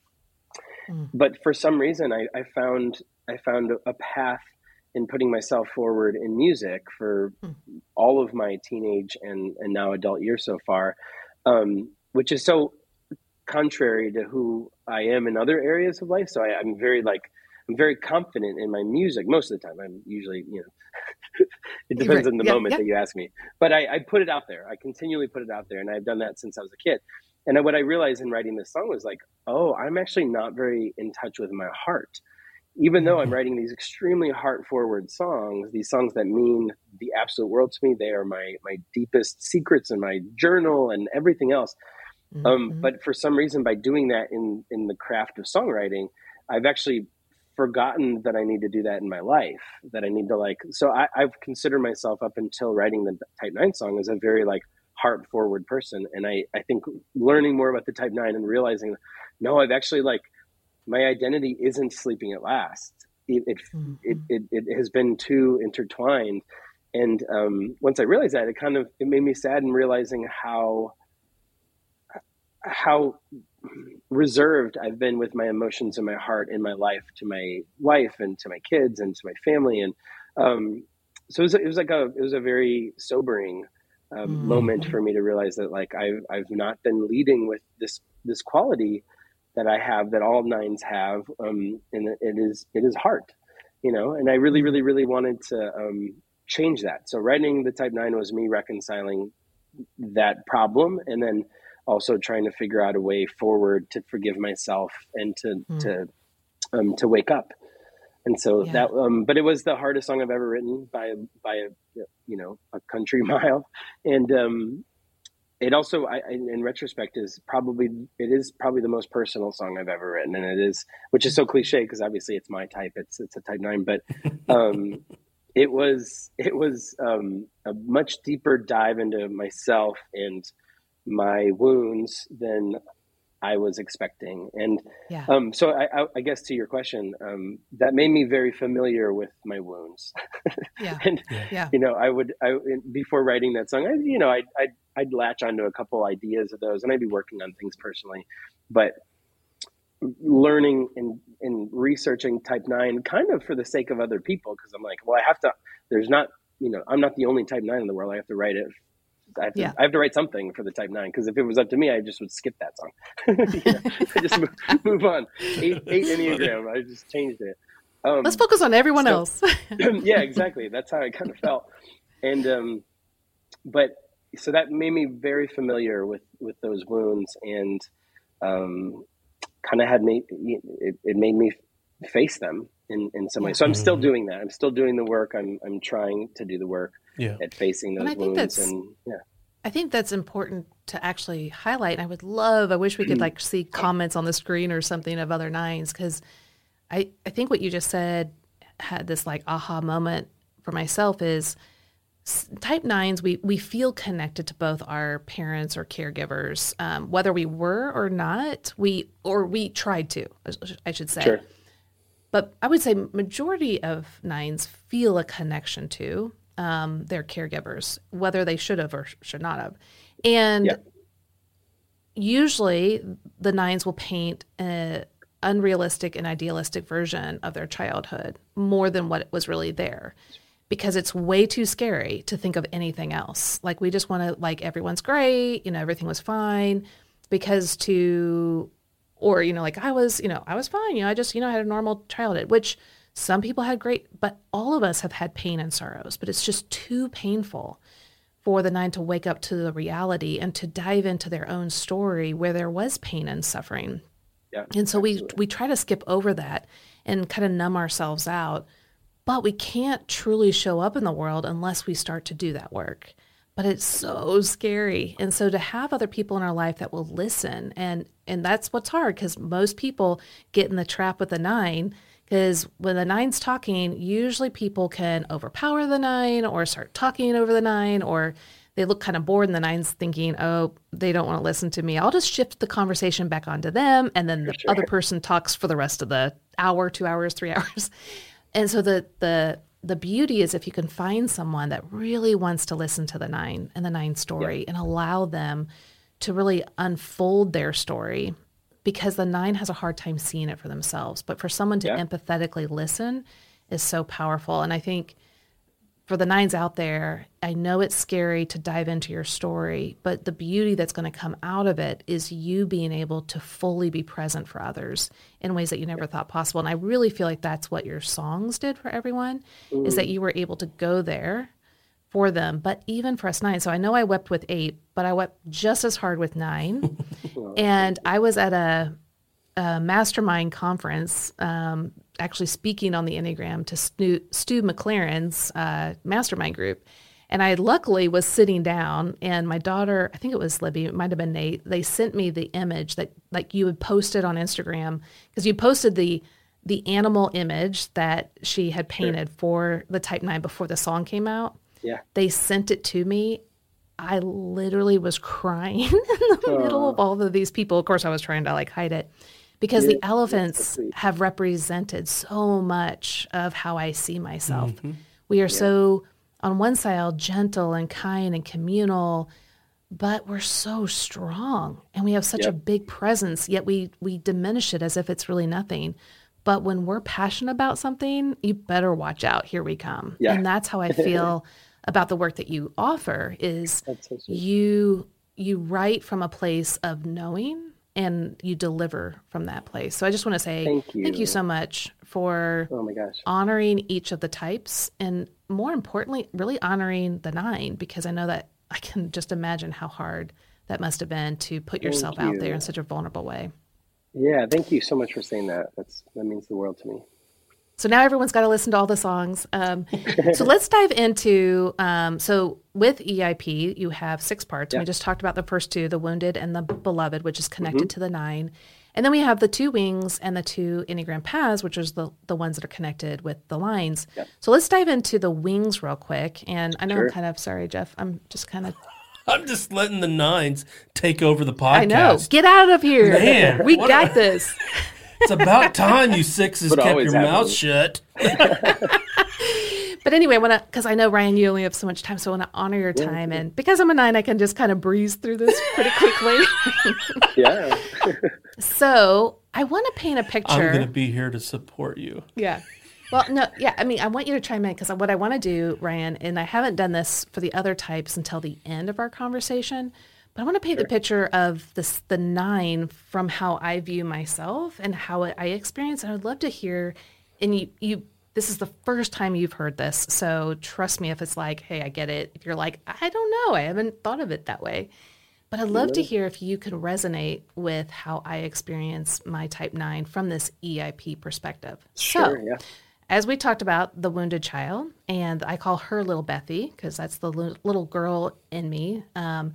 Mm. But for some reason, I, I, found I found a path in putting myself forward in music for mm. all of my teenage and and now adult years so far, um, which is so contrary to who I am in other areas of life. So I, I'm very like I'm very confident in my music most of the time. I'm usually you know it depends right. on the yeah, moment yeah. that you ask me. But I, I, put it out there. I continually put it out there, and I've done that since I was a kid. And what I realized in writing this song was like, oh, I'm actually not very in touch with my heart. Even though I'm mm-hmm. writing these extremely heart forward songs, these songs that mean the absolute world to me, they are my my deepest secrets in my journal and everything else. Um, mm-hmm. Um, but for some reason, by doing that in in the craft of songwriting, I've actually forgotten that I need to do that in my life. That I need to like. So I, I've considered myself up until writing the Type Nine song as a very like heart forward person, and I I think learning more about the Type Nine and realizing, no, I've actually like my identity isn't sleeping at last. It it mm-hmm. it, it, it, has been too intertwined, and um, once I realized that, it kind of it made me sad in realizing how how reserved I've been with my emotions and my heart in my life to my wife and to my kids and to my family. And um, so it was, it was, like a, it was a very sobering um, mm-hmm. moment for me to realize that like I've, I've not been leading with this, this quality that I have that all nines have. Um, and it is, it is heart, you know, and I really, really, really wanted to um, change that. So writing the type nine was me reconciling that problem and then also trying to figure out a way forward to forgive myself and to mm. to um, to wake up. And so yeah. that, um, but it was the hardest song I've ever written by by a you know a country mile, and um, it also, I, in retrospect, is probably it is probably the most personal song I've ever written, and it is, which is so cliche because obviously it's my type. It's it's a type nine, but um, it was it was um, a much deeper dive into myself and my wounds than I was expecting. And yeah. um, so I, I, I, guess to your question, um, that made me very familiar with my wounds. yeah. and, yeah. you know, I would, I, before writing that song, I, you know, I'd, I'd, I'd latch onto a couple ideas of those and I'd be working on things personally, but learning and, and researching type nine kind of for the sake of other people. Cause I'm like, well, I have to, there's not, you know, I'm not the only type nine in the world. I have to write it I have, to, yeah. I have to write something for the Type Nine because if it was up to me, I just would skip that song. I just move, move, on. Eight, eight Enneagram. I just changed it. Um, Let's focus on everyone so, else. yeah, exactly. That's how I kind of felt. And um, but so that made me very familiar with with those wounds, and um, kind of had me. It, it made me face them in in some way. So I'm still mm-hmm. doing that. I'm still doing the work. I'm I'm trying to do the work yeah. at facing those wounds. And yeah. I think that's important to actually highlight. I would love, I wish we could like see comments on the screen or something of other nines because I, I think what you just said had this like aha moment for myself is type nines, we, we feel connected to both our parents or caregivers, um, whether we were or not, we, or we tried to, I should say. Sure. But I would say majority of nines feel a connection to um, their caregivers, whether they should have or should not have. And yeah. usually the nines will paint an unrealistic and idealistic version of their childhood more than what was really there because it's way too scary to think of anything else. Like we just want to like everyone's great, you know, everything was fine because to or you know like I was, you know, I was fine, you know, I just, you know, I had a normal childhood, which some people had great, but all of us have had pain and sorrows, but it's just too painful for the nine to wake up to the reality and to dive into their own story where there was pain and suffering. Yeah, and so absolutely. we we try to skip over that and kind of numb ourselves out, but we can't truly show up in the world unless we start to do that work. But it's so scary. And so to have other people in our life that will listen and and that's what's hard because most people get in the trap with the nine because when the nine's talking, usually people can overpower the nine or start talking over the nine, or they look kind of bored and the nine's thinking, oh, they don't want to listen to me. I'll just shift the conversation back onto them. And then the sure. other person talks for the rest of the hour, two hours, three hours. And so the, the, the beauty is if you can find someone that really wants to listen to the nine and the nine story yeah. and allow them to really unfold their story because the nine has a hard time seeing it for themselves. But for someone to yeah. empathetically listen is so powerful. And I think for the nines out there, I know it's scary to dive into your story, but the beauty that's going to come out of it is you being able to fully be present for others in ways that you never thought possible. And I really feel like that's what your songs did for everyone Ooh. is that you were able to go there for them, but even for us nine. So I know I wept with eight, but I wept just as hard with nine. and I was at a, a mastermind conference, um, actually speaking on the Enneagram to Stu, Stu McLaren's uh, mastermind group. And I luckily was sitting down, and my daughter, I think it was Libby, it might have been Nate, they sent me the image that like you had posted on Instagram because you posted the the animal image that she had painted sure. for the Type Nine before the song came out. Yeah. They sent it to me. I literally was crying in the uh, middle of all of these people. Of course, I was trying to like hide it because yeah, the elephants have represented so much of how I see myself. Mm-hmm. We are yeah. so, on one side, gentle and kind and communal, but we're so strong and we have such yep. a big presence, yet we, we diminish it as if it's really nothing. But when we're passionate about something, you better watch out. Here we come. Yeah. And that's how I feel about the work that you offer is so you you write from a place of knowing and you deliver from that place. So I just want to say thank you, thank you so much for oh my gosh. honoring each of the types and more importantly, really honoring the nine because I know that I can just imagine how hard that must have been to put yourself you. out there in such a vulnerable way. Yeah, thank you so much for saying that. That's that means the world to me. So now everyone's got to listen to all the songs. Um, so let's dive into. Um, so with EIP, you have six parts. Yeah. We just talked about the first two, the wounded and the beloved, which is connected to the nine. And then we have the two wings and the two Enneagram paths, which is the, the ones that are connected with the lines. Yeah. So let's dive into the wings real quick. And I know Sure. I'm kind of sorry, Jeff. I'm just kind of I'm just letting the nines take over the podcast. I know. Get out of here. Man, we got a- this. It's about time you sixes What kept always your mouth shut. But anyway, when I because I know Ryan, you only have so much time, so I want to honor your time, and because I'm a nine, I can just kind of breeze through this pretty quickly. Yeah. so I want to paint a picture. I'm going to be here to support you. Yeah. Well, no, yeah. I mean, I want you to chime in because what I want to do, Ryan, and I haven't done this for the other types until the end of our conversation, but I want to paint the picture of this the nine from how I view myself and how I experience. And I'd love to hear. And you, you, this is the first time you've heard this, so trust me if it's like, hey, I get it. If you're like, I don't know, I haven't thought of it that way. But I'd love to hear if you can resonate with how I experience my type 9 from this EIP perspective. Sure. so, yeah. as we talked about the wounded child, and I call her little Bethy because that's the little girl in me. Um,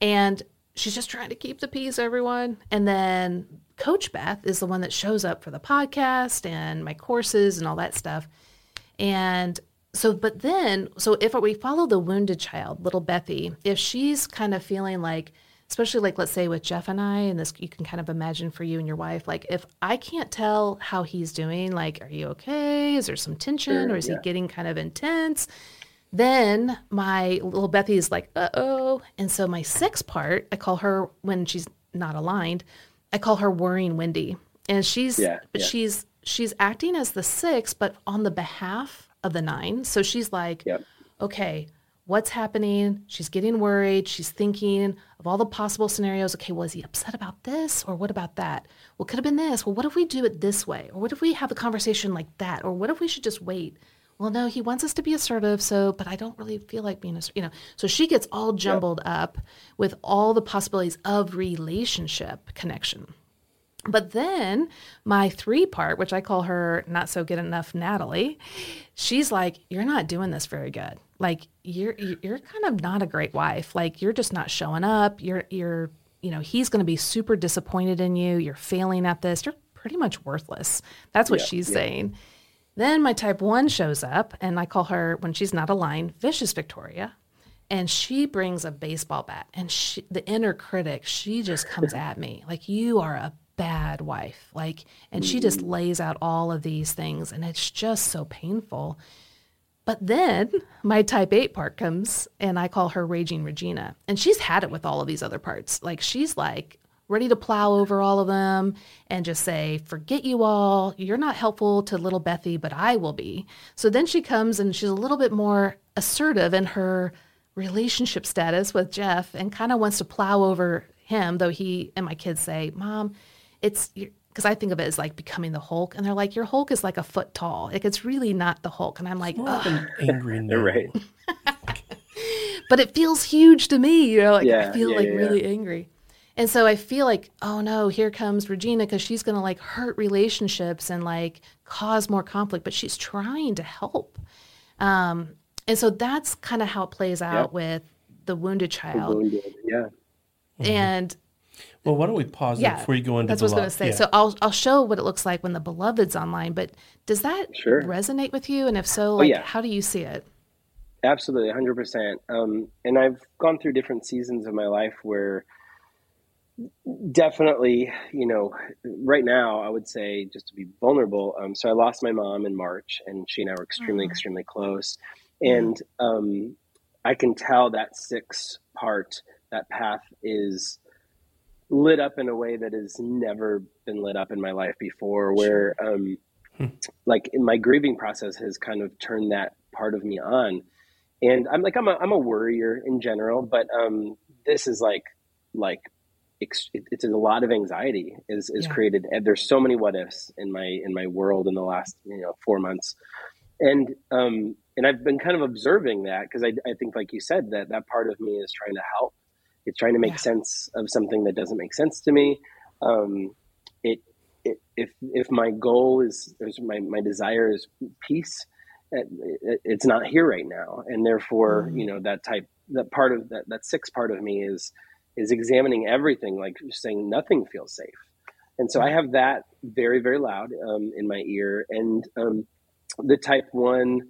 and she's just trying to keep the peace, everyone. And then Coach Beth is the one that shows up for the podcast and my courses and all that stuff. And so, but then, so if we follow the wounded child, little Bethy, if she's kind of feeling like, especially like, let's say with Jeff and I, and this you can kind of imagine for you and your wife, like if I can't tell how he's doing, like, are you okay? Is there some tension Sure, or is yeah. he getting kind of intense? Then my little Bethy is like, uh oh. And so my sixth part, I call her when she's not aligned, I call her worrying Wendy. And she's Yeah, but yeah. she's she's acting as the six, but on the behalf of the nine. So she's like, Yep. okay, what's happening? She's getting worried. She's thinking of all the possible scenarios. Okay, well, is he upset about this? Or what about that? Well, could have been this. Well, what if we do it this way? Or what if we have a conversation like that? Or what if we should just wait? Well, no, he wants us to be assertive, so, but I don't really feel like being assertive. You know, so she gets all jumbled up with all the possibilities of relationship connection. But then my three part, which I call her not so good enough Natalie, she's like, You're not doing this very good. Like you're you're kind of not a great wife. Like you're just not showing up. You're you're you know, he's gonna be super disappointed in you. You're failing at this. You're pretty much worthless. That's what Yeah, she's yeah. saying. Then my type one shows up and I call her when she's not aligned, vicious Victoria. And she brings a baseball bat and she, the inner critic she just comes at me. Like you are a bad wife. Like and she just mm. lays out all of these things and it's just so painful. But then my type 8 part comes and i call her raging regina. And she's had it with all of these other parts. Like she's like ready to plow over all of them and just say forget you all you're not helpful to little bethy but i will be so then she comes and she's a little bit more assertive in her relationship status with Jeff and kind of wants to plow over him, though he and my kids say, Mom, it's because I think of it as like becoming the Hulk. And they're like, Your Hulk is like a foot tall. Like, it's really not the Hulk. And I'm like, More of an angry no. You're right. but it feels huge to me. You know, like I feel yeah, like yeah, really angry. And so I feel like, oh no, here comes Regina because she's going to like hurt relationships and like cause more conflict, but she's trying to help. Um, and so that's kind of how it plays out Yep. with the wounded child. Wounded. Yeah. And Well, why don't we pause yeah, before you go into that's what I was going to say. yeah. So I'll I'll show what it looks like when the beloved's online. But does that Sure. resonate with you? And if so, like, yeah. how do you see it? Absolutely, 100%. Um, and I've gone through different seasons of my life where definitely, you know, right now, I would say just to be vulnerable. Um, so I lost my mom in March, and she and I were extremely, Oh. extremely close. And um, I can tell that six part, that path is lit up in a way that has never been lit up in my life before, where, um, like, in my grieving process has kind of turned that part of me on and I'm like I'm a I'm a worrier in general, but um, this is like like ex- it- it's a lot of anxiety is is Yeah. created, and there's so many what ifs in my in my world in the last you know four months, and um and I've been kind of observing that because I I think like you said that that part of me is trying to help, it's trying to make Yeah. sense of something that doesn't make sense to me, um, it. It, if if my goal is, is my my desire is peace, it, it, it's not here right now, and therefore, mm-hmm. you know, that type that part of that that sixth part of me is is examining everything, like saying nothing feels safe. And so I have that very, very loud um, in my ear. And um, the type one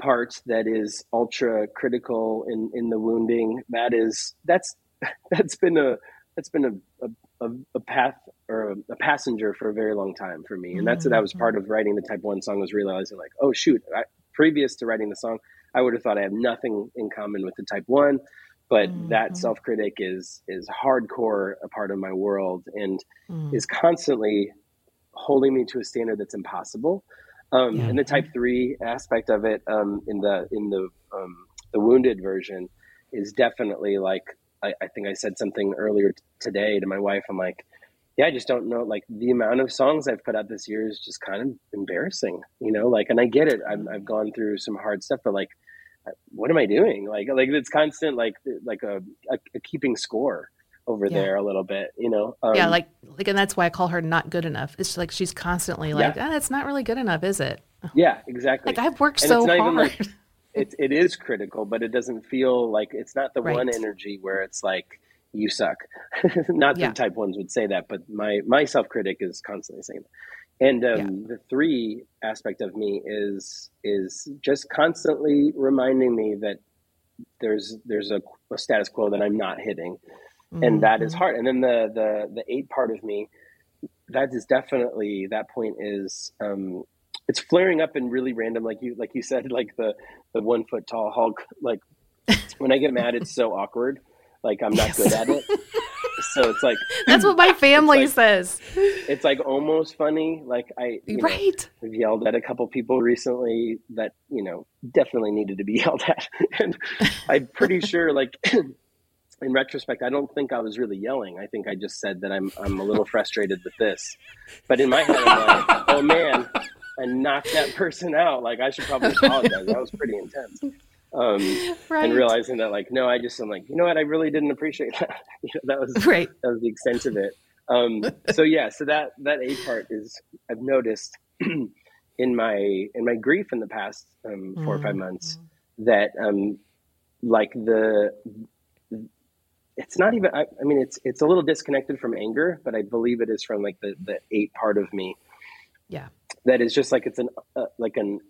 part that is ultra critical in, in the wounding, that is, that's, that's been a, that's been a, a, a path or a, passenger for a very long time for me. And that's, mm-hmm. that was part of writing the type one song was realizing like, oh shoot, I, previous to writing the song, I would have thought I have nothing in common with the type one but mm-hmm. that self-critic is is hardcore a part of my world and mm. is constantly holding me to a standard that's impossible um, yeah. and the type three aspect of it um, in the in the um, the wounded version is definitely like I, I, think I said something earlier t- today to my wife. I'm like, yeah, I just don't know. Like the amount of songs I've put out this year is just kind of embarrassing, you know. Like, and I get it. I've, I've gone through some hard stuff, but like what am I doing? Like, like it's constant, like, like a, a, a keeping score over yeah. there a little bit, you know? Um, yeah. Like, like, and that's why I call her not good enough. It's like, she's constantly like, yeah. ah, it's not really good enough, is it? Yeah, exactly. Like I've worked and so hard. Like, it, it is critical, but it doesn't feel like it's not the right. one energy where it's like, you suck. not yeah. that type ones would say that, but my, my self-critic is constantly saying that. And um, yeah. the three aspect of me is is just constantly reminding me that there's there's a, a status quo that I'm not hitting, mm-hmm. and that is mm-hmm. hard. And then the the the eight part of me, that is definitely that point is um, it's flaring up and really random, like you like you said, like the the one foot tall Hulk. Like when I get mad, it's so awkward. Like I'm not yes. good at it. so it's like that's what my family like, says. It's like almost funny. Like I, right, know, I've yelled at a couple people recently that you know definitely needed to be yelled at, and I'm pretty sure like. in retrospect, I don't think I was really yelling. I think I just said that I'm I'm a little frustrated with this. But in my head, I'm like, oh man, I knocked that person out. Like I should probably apologize. That was pretty intense um, right. and realizing that like no i just i'm like you know what i really didn't appreciate that you know, that was right that was the extent of it um, so yeah so that that a part is i've noticed in my in my grief in the past um, 4 mm-hmm. or five mm-hmm. months that um like the it's not even I, I, mean it's it's a little disconnected from anger but i believe it is from like the the eight part of me yeah that is just like it's an uh, like an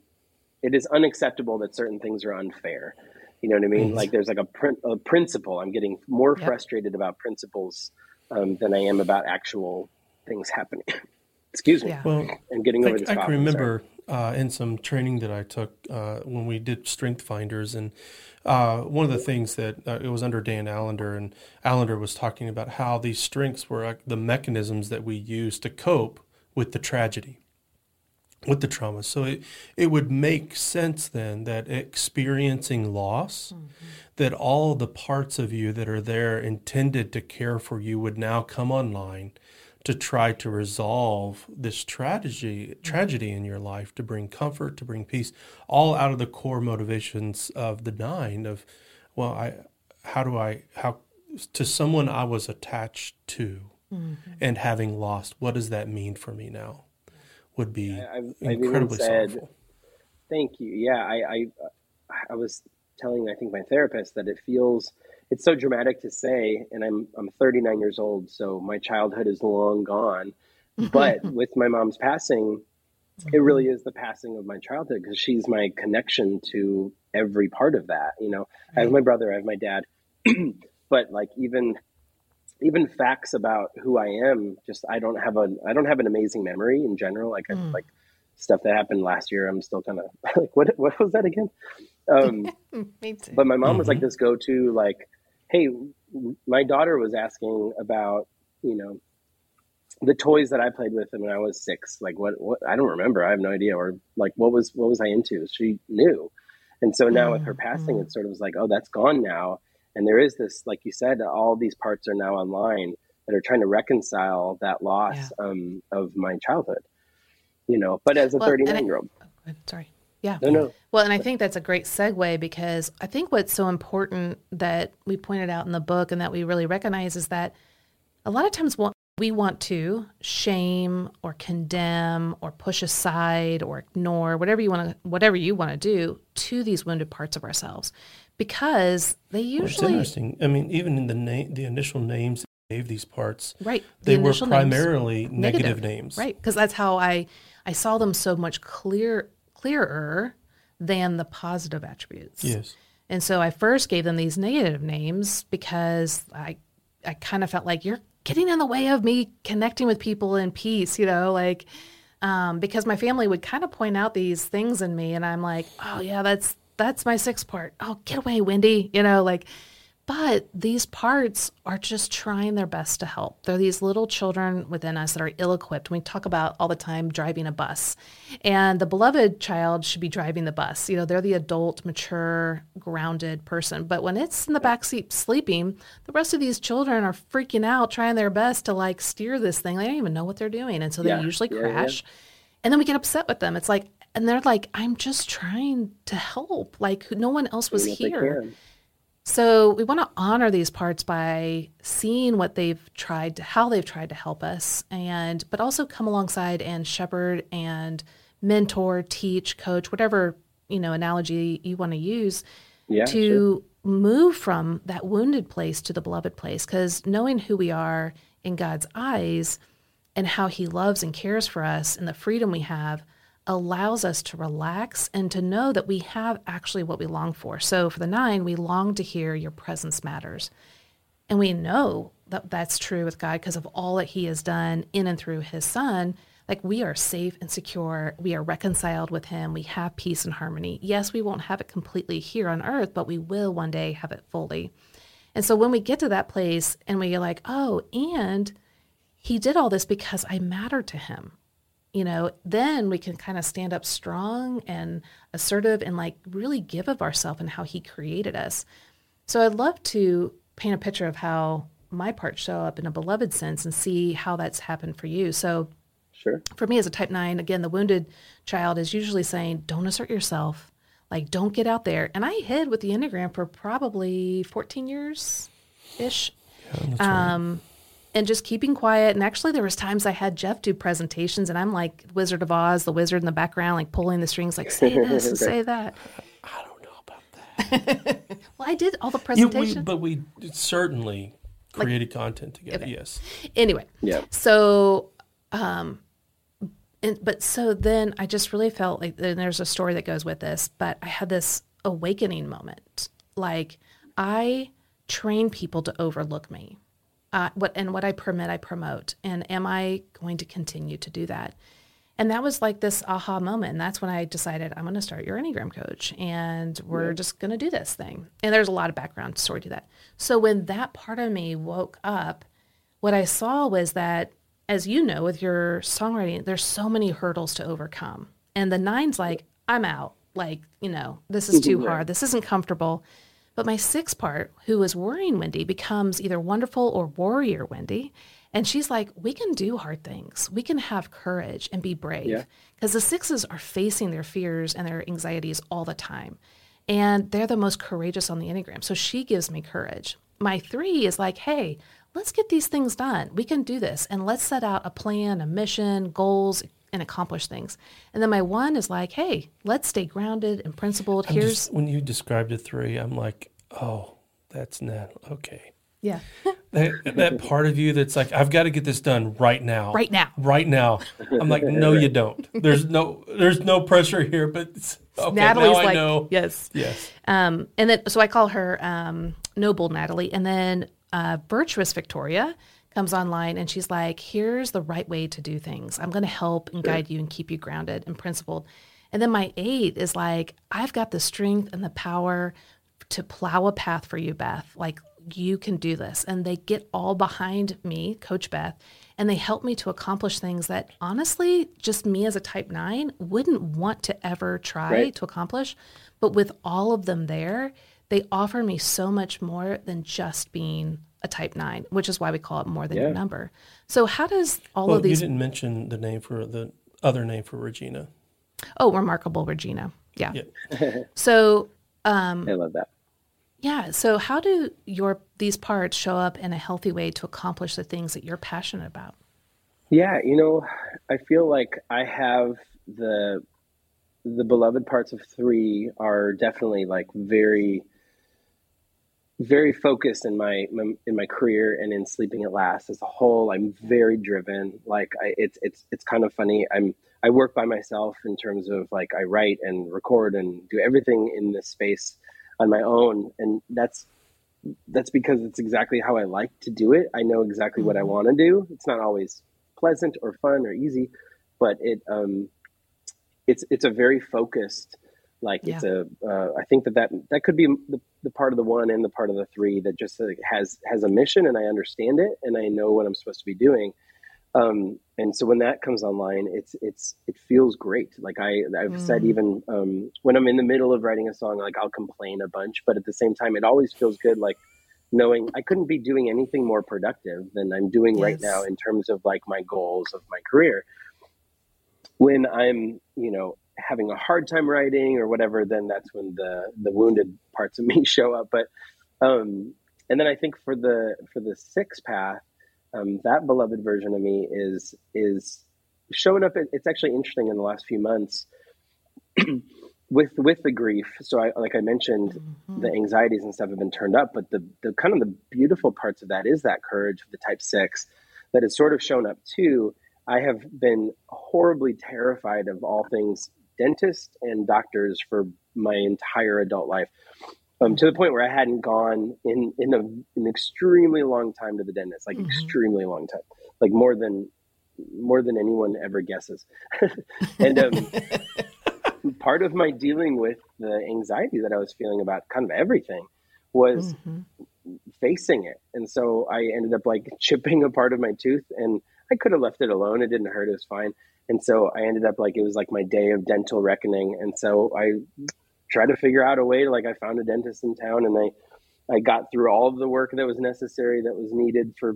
it is unacceptable that certain things are unfair. You know what I mean? Mm-hmm. Like there's like a, prin- a, principle. I'm getting more yep. frustrated about principles um, than I am about actual things happening. Excuse me. Yeah. Well, and getting over I, this. I can remember uh, in some training that I took uh, when we did Strength Finders, and uh, one of the things that uh, it was under Dan Allender, and Allender was talking about how these strengths were the mechanisms that we use to cope with the tragedy with the trauma. So it, it would make sense then that experiencing loss, mm-hmm. that all the parts of you that are there intended to care for you would now come online to try to resolve this tragedy mm-hmm. tragedy in your life, to bring comfort, to bring peace, all out of the core motivations of the nine of, well, I how do I how to someone I was attached to mm-hmm. and having lost, what does that mean for me now? Would be I've, incredibly I've said, sorrowful. Thank you. Yeah, I, I, I was telling I think my therapist that it feels it's so dramatic to say, and I'm I'm 39 years old, so my childhood is long gone. But with my mom's passing, it mm-hmm. really is the passing of my childhood because she's my connection to every part of that. You know, I have my brother, I have my dad, but like even even facts about who I am, just I don't have a I don't have an amazing memory in general. Like mm. I, like stuff that happened last year, I'm still kind of like what what was that again? Um, but my mom mm-hmm. was like mm-hmm. this go to like, hey, my daughter was asking about you know the toys that I played with when I was six. Like what what I don't remember. I have no idea. Or like what was what was I into? She knew. And so now mm-hmm. with her passing, mm. it sort of was like, oh, that's gone now and there is this, like you said, all these parts are now online that are trying to reconcile that loss yeah. um, of my childhood. You know, but as a well, 39 year old. Oh, sorry. Yeah. No, no. Well, and I think that's a great segue because I think what's so important that we pointed out in the book and that we really recognize is that a lot of times we we want to shame or condemn or push aside or ignore whatever you want to whatever you want to do to these wounded parts of ourselves because they Well, it's usually interesting. I mean, even in the name, the initial names they gave these parts, right the they were initial names- primarily negative, names. right because that's how i i saw them so much clear clearer than the positive attributes Yes. and so i first gave them these negative names because i i kind of felt like you're getting in the way of me connecting with people in peace you know like um, because my family would kind of point out these things in me and i'm like oh yeah that's that's my sixth part oh get away wendy you know like but these parts are just trying their best to help. They're these little children within us that are ill equipped. We talk about all the time driving a bus. And the beloved child should be driving the bus. You know, they're the adult, mature, grounded person. But when it's in the back seat sleeping, the rest of these children are freaking out, trying their best to like steer this thing. They don't even know what they're doing. And so they Yeah. usually Yeah, yeah. crash. And then we get upset with them. It's like, and they're like, I'm just trying to help. Like, no one else was Doing what they here. So we want to honor these parts by seeing what they've tried to, how they've tried to help us, and but also come alongside and shepherd and mentor, teach, coach, whatever you know analogy you want to use Yeah, to move from that wounded place to the beloved place. Because knowing who we are in God's eyes and how He loves and cares for us and the freedom we have allows us to relax and to know that we have actually what we long for. So for the nine, we long to hear your presence matters. And we know that that's true with God because of all that He has done in and through His Son. Like we are safe and secure. We are reconciled with Him. We have peace and harmony. Yes, we won't have it completely here on earth, but we will one day have it fully. And so when we get to that place and we're like, oh, and He did all this because I matter to Him you know, then we can kind of stand up strong and assertive and like really give of ourselves and how he created us. So I'd love to paint a picture of how my parts show up in a beloved sense and see how that's happened for you. So Sure. for me as a type 9 again the wounded child is usually saying don't assert yourself like don't get out there and i hid with the enneagram for probably 14 years ish Yeah, um, and just keeping quiet and actually there was times i had jeff do presentations and i'm like wizard of oz the wizard in the background like pulling the strings like say this and say that I don't know about that. well i did all the Yeah, presentation we, but we certainly created content together. Yes. anyway Yeah. so um and, but so then i just really felt like and there's a story that goes with this but i had this awakening moment like i train people to overlook me uh, what and what i permit i promote and am i going to continue to do that and that was like this aha moment and that's when i decided i'm going to start your enneagram coach and we're just going to do this thing and there's a lot of background story to that so when that part of me woke up what I saw was that, as you know, with your songwriting, there's so many hurdles to overcome. And the nine's like, I'm out. Like, you know, this is too hard. This isn't comfortable. But my sixth part, who is worrying Wendy, becomes either wonderful or warrior Wendy. And she's like, we can do hard things. We can have courage and be brave. Yeah. Because the sixes are facing their fears and their anxieties all the time. And they're the most courageous on the Enneagram. So she gives me courage. My three is like, hey, let's get these things done. We can do this. And let's set out a plan, a mission, goals, and accomplish things. And then my one is like, hey, let's stay grounded and principled. I'm Here's, just, when you described the three, I'm like, oh, that's Nat. Okay. yeah, That, that part of you that's like, I've got to get this done right now. right now. Right now. I'm like, no, you don't. There's no, there's no pressure here. But it's, okay, Natalie's now I like, know. yes. Yes. Um, and then, so I call her um, Noble Natalie. And then uh, Virtuous Victoria comes online and she's like, here's the right way to do things. I'm going to help and guide you and keep you grounded and principled. And then my eight is like, I've got the strength and the power to plow a path for you, Beth. Like, you can do this. And they get all behind me, Coach Beth, and they help me to accomplish things that honestly, just me as a type nine wouldn't want to ever try Right. to accomplish. But with all of them there, they offer me so much more than just being a type nine, which is why we call it more than your number. So, how does all Well, of these. you didn't mention the name for the other name for Regina. Oh, remarkable, Regina. Yeah. Yeah. So, um, I love that. Yeah. So how do your these parts show up in a healthy way to accomplish the things that you're passionate about? Yeah, you know, I feel like I have the the beloved parts of three are definitely like very very focused in my, in my career and in sleeping at last as a whole. I'm very driven. Like I, it's it's it's kind of funny. I'm i work by myself in terms of like i write and record and do everything in this space on my own. And that's that's because it's exactly how i like to do it. I know exactly what i mm-hmm. want to do. It's not always pleasant or fun or easy but it um it's it's a very focused like yeah. it's a uh, I think that, that that could be the, the part of the one and the part of the three that just like, has has a mission and I understand it and I know what I'm supposed to be doing. Um, and so when that comes online, it's it's it feels great. Like I I've mm. said even um, when I'm in the middle of writing a song, like I'll complain a bunch, but at the same time, it always feels good. Like knowing I couldn't be doing anything more productive than I'm doing yes. right now in terms of like my goals of my career. When I'm you know having a hard time writing or whatever, then that's when the the wounded parts of me show up. But um, and then I think for the for the six path, um, that beloved version of me is is showing up. It's actually interesting in the last few months with with the grief. So I like I mentioned, mm-hmm. the anxieties and stuff have been turned up, but the the kind of the beautiful parts of that is that courage of the type six that has sort of shown up too. I have been horribly terrified of all things dentists and doctors for my entire adult life. Um, to the point where I hadn't gone in in a, an extremely long time to the dentist, like mm-hmm. extremely long time, like more than more than anyone ever guesses. and um, part of my dealing with the anxiety that I was feeling about kind of everything was mm-hmm. facing it. And so I ended up like chipping a part of my tooth, and I could have left it alone; it didn't hurt; it was fine. And so I ended up like it was like my day of dental reckoning. And so I tried to figure out a way to like I found a dentist in town and I I got through all of the work that was necessary that was needed for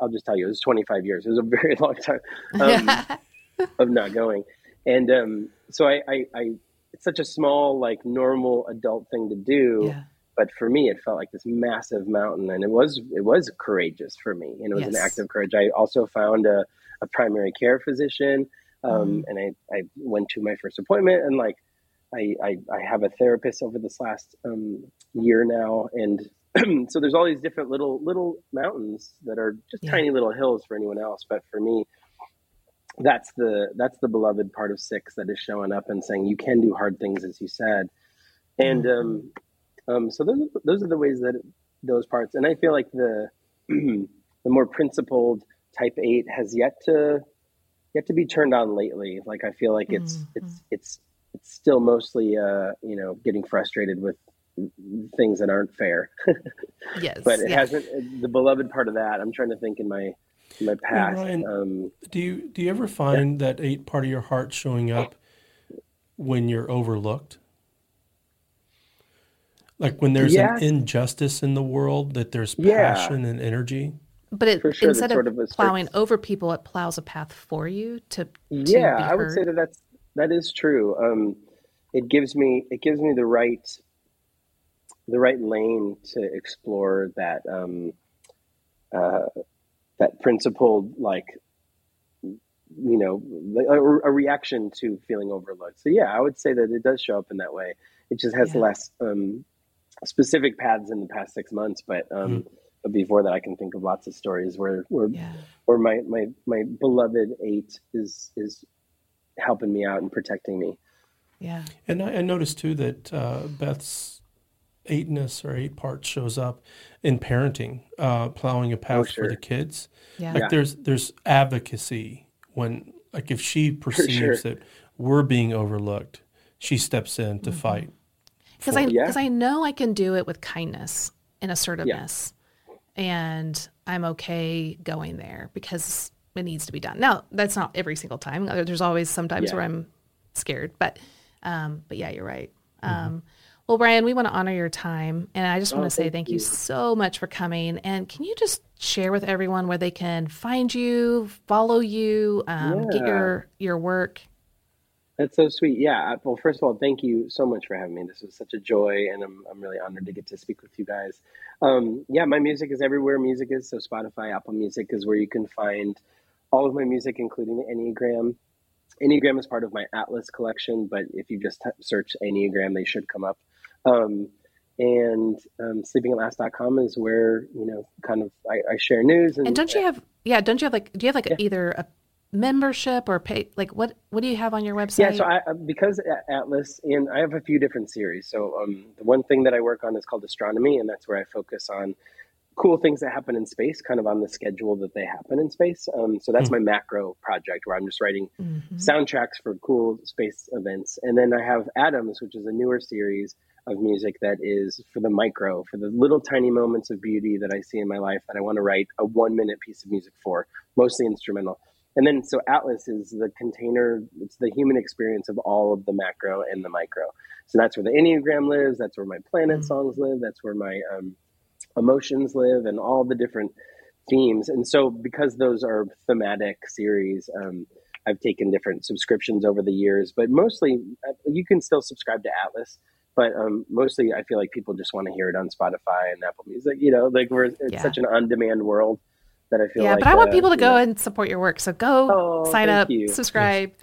I'll just tell you it was 25 years. It was a very long time um, of not going. And um, so I, I, I, it's such a small like normal adult thing to do. Yeah. But for me, it felt like this massive mountain, and it was it was courageous for me, and it was yes. an act of courage. I also found a a primary care physician. Um, mm. And I, I went to my first appointment and like, I, I, I have a therapist over this last um, year now. And so there's all these different little, little mountains that are just yeah. tiny little hills for anyone else. But for me, that's the, that's the beloved part of six that is showing up and saying, you can do hard things, as you said. And, mm. um, um, so those, those are the ways that those parts, and I feel like the, the more principled, type 8 has yet to yet to be turned on lately like i feel like it's mm-hmm. it's it's it's still mostly uh you know getting frustrated with things that aren't fair yes but it yeah. hasn't the beloved part of that i'm trying to think in my in my past Ryan, um, do you do you ever find yeah. that eight part of your heart showing up when you're overlooked like when there's yes. an injustice in the world that there's passion yeah. and energy but it, sure, instead of, of plowing over people, it plows a path for you to. to yeah, I would say that that's that is true. Um, it gives me it gives me the right the right lane to explore that um, uh, that principled like you know a, a, reaction to feeling overlooked. So yeah, I would say that it does show up in that way. It just has yeah. less um, specific paths in the past six months, but. Um, mm but before that, I can think of lots of stories where where yeah. where my, my my beloved eight is is helping me out and protecting me. Yeah, and I, I noticed too that uh, Beth's eightness or eight part shows up in parenting, uh, plowing a path oh, sure. for the kids. Yeah. Like yeah. there's there's advocacy when like if she perceives sure. that we're being overlooked, she steps in to mm-hmm. fight. Because I because yeah. I know I can do it with kindness and assertiveness and I'm okay going there because it needs to be done. Now, that's not every single time. There's always sometimes yeah. where I'm scared, but um, but yeah, you're right. Mm-hmm. Um, well, Ryan, we want to honor your time, and I just want oh, to say thank you. you so much for coming. And can you just share with everyone where they can find you, follow you, um, yeah. get your your work? That's so sweet. Yeah. Well, first of all, thank you so much for having me. This was such a joy, and I'm, I'm really honored to get to speak with you guys. Um, yeah, my music is everywhere music is. So, Spotify, Apple Music is where you can find all of my music, including the Enneagram. Enneagram is part of my Atlas collection, but if you just search Enneagram, they should come up. Um, and um, sleepingatlast.com is where, you know, kind of I, I share news. And, and, don't you have, yeah, don't you have like, do you have like yeah. either a membership or pay like what what do you have on your website yeah so i uh, because atlas and i have a few different series. So um, the one thing that i work on is called astronomy and that's where i focus on cool things that happen in space kind of on the schedule that they happen in space. Um, so that's mm-hmm. my macro project where i'm just writing mm-hmm. soundtracks for cool space events. And then i have atoms which is a newer series of music that is for the micro for the little tiny moments of beauty that i see in my life that i want to write a one minute piece of music for mostly instrumental and then so Atlas is the container, it's the human experience of all of the macro and the micro. So that's where the Enneagram lives, that's where my planet mm-hmm. songs live, that's where my um, emotions live, and all the different themes. And so because those are thematic series, um, I've taken different subscriptions over the years, but mostly uh, you can still subscribe to Atlas. But um, mostly, I feel like people just want to hear it on Spotify and Apple Music. You know, like we're it's yeah. such an on-demand world that I feel yeah, like, but I want uh, people to go and support your work. So go oh, sign up, you. subscribe.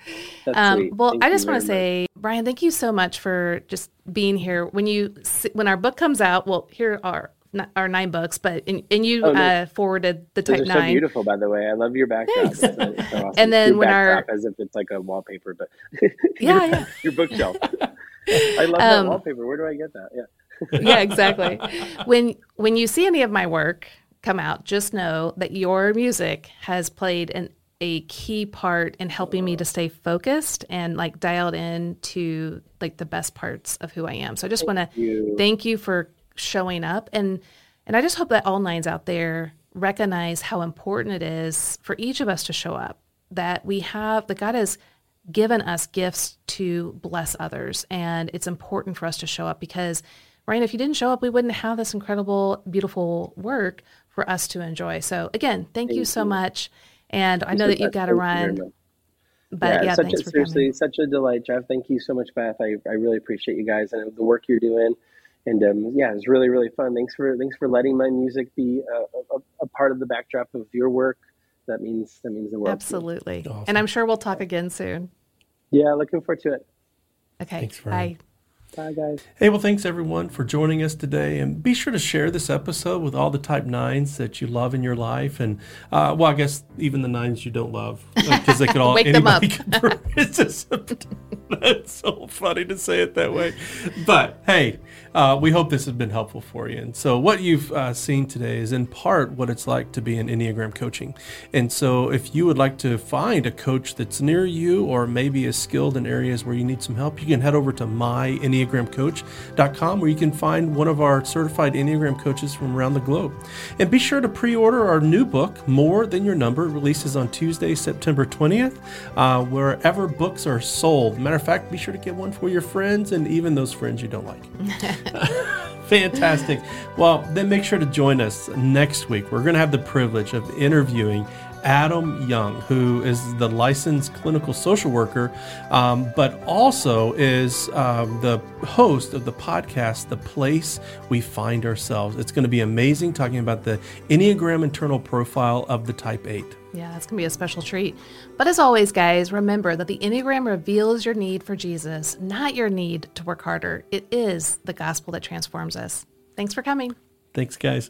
Um, well, thank I just want to say, Ryan, thank you so much for just being here. When you when our book comes out, well, here are our nine books, but and, and you oh, uh, forwarded the type nine. So beautiful, by the way. I love your backdrop. Thanks. awesome. And then your when our as if it's like a wallpaper, but yeah, yeah, your bookshelf. I love um, that wallpaper. Where do I get that? Yeah. yeah, exactly. When when you see any of my work, come out, just know that your music has played an a key part in helping me to stay focused and like dialed in to like the best parts of who I am. So I just want to thank you for showing up and and I just hope that all nines out there recognize how important it is for each of us to show up. That we have that God has given us gifts to bless others and it's important for us to show up because right if you didn't show up we wouldn't have this incredible beautiful work for us to enjoy. So again, thank, thank you so you. much. And I know that you've got to run. But yeah, yeah such a, seriously, coming. such a delight, Jeff. Thank you so much, Beth. I, I really appreciate you guys and the work you're doing. And um, yeah, it was really, really fun. Thanks for thanks for letting my music be a, a, a part of the backdrop of your work. That means that means the world. Absolutely. Awesome. And I'm sure we'll talk again soon. Yeah, looking forward to it. Okay. Thanks, Bye. Bye, guys. Hey, well, thanks everyone for joining us today. And be sure to share this episode with all the type nines that you love in your life. And, uh, well, I guess even the nines you don't love, because they could all, Wake them up. it's just, that's so funny to say it that way. But hey, uh, we hope this has been helpful for you. And so, what you've uh, seen today is in part what it's like to be in Enneagram coaching. And so, if you would like to find a coach that's near you or maybe is skilled in areas where you need some help, you can head over to my Enneagram EnneagramCoach.com, where you can find one of our certified Enneagram coaches from around the globe. And be sure to pre order our new book, More Than Your Number, releases on Tuesday, September 20th, uh, wherever books are sold. Matter of fact, be sure to get one for your friends and even those friends you don't like. Fantastic. Well, then make sure to join us next week. We're going to have the privilege of interviewing Adam Young, who is the licensed clinical social worker, um, but also is um, the host of the podcast, The Place We Find Ourselves. It's going to be amazing talking about the Enneagram internal profile of the Type 8. Yeah, that's going to be a special treat. But as always, guys, remember that the Enneagram reveals your need for Jesus, not your need to work harder. It is the gospel that transforms us. Thanks for coming. Thanks, guys.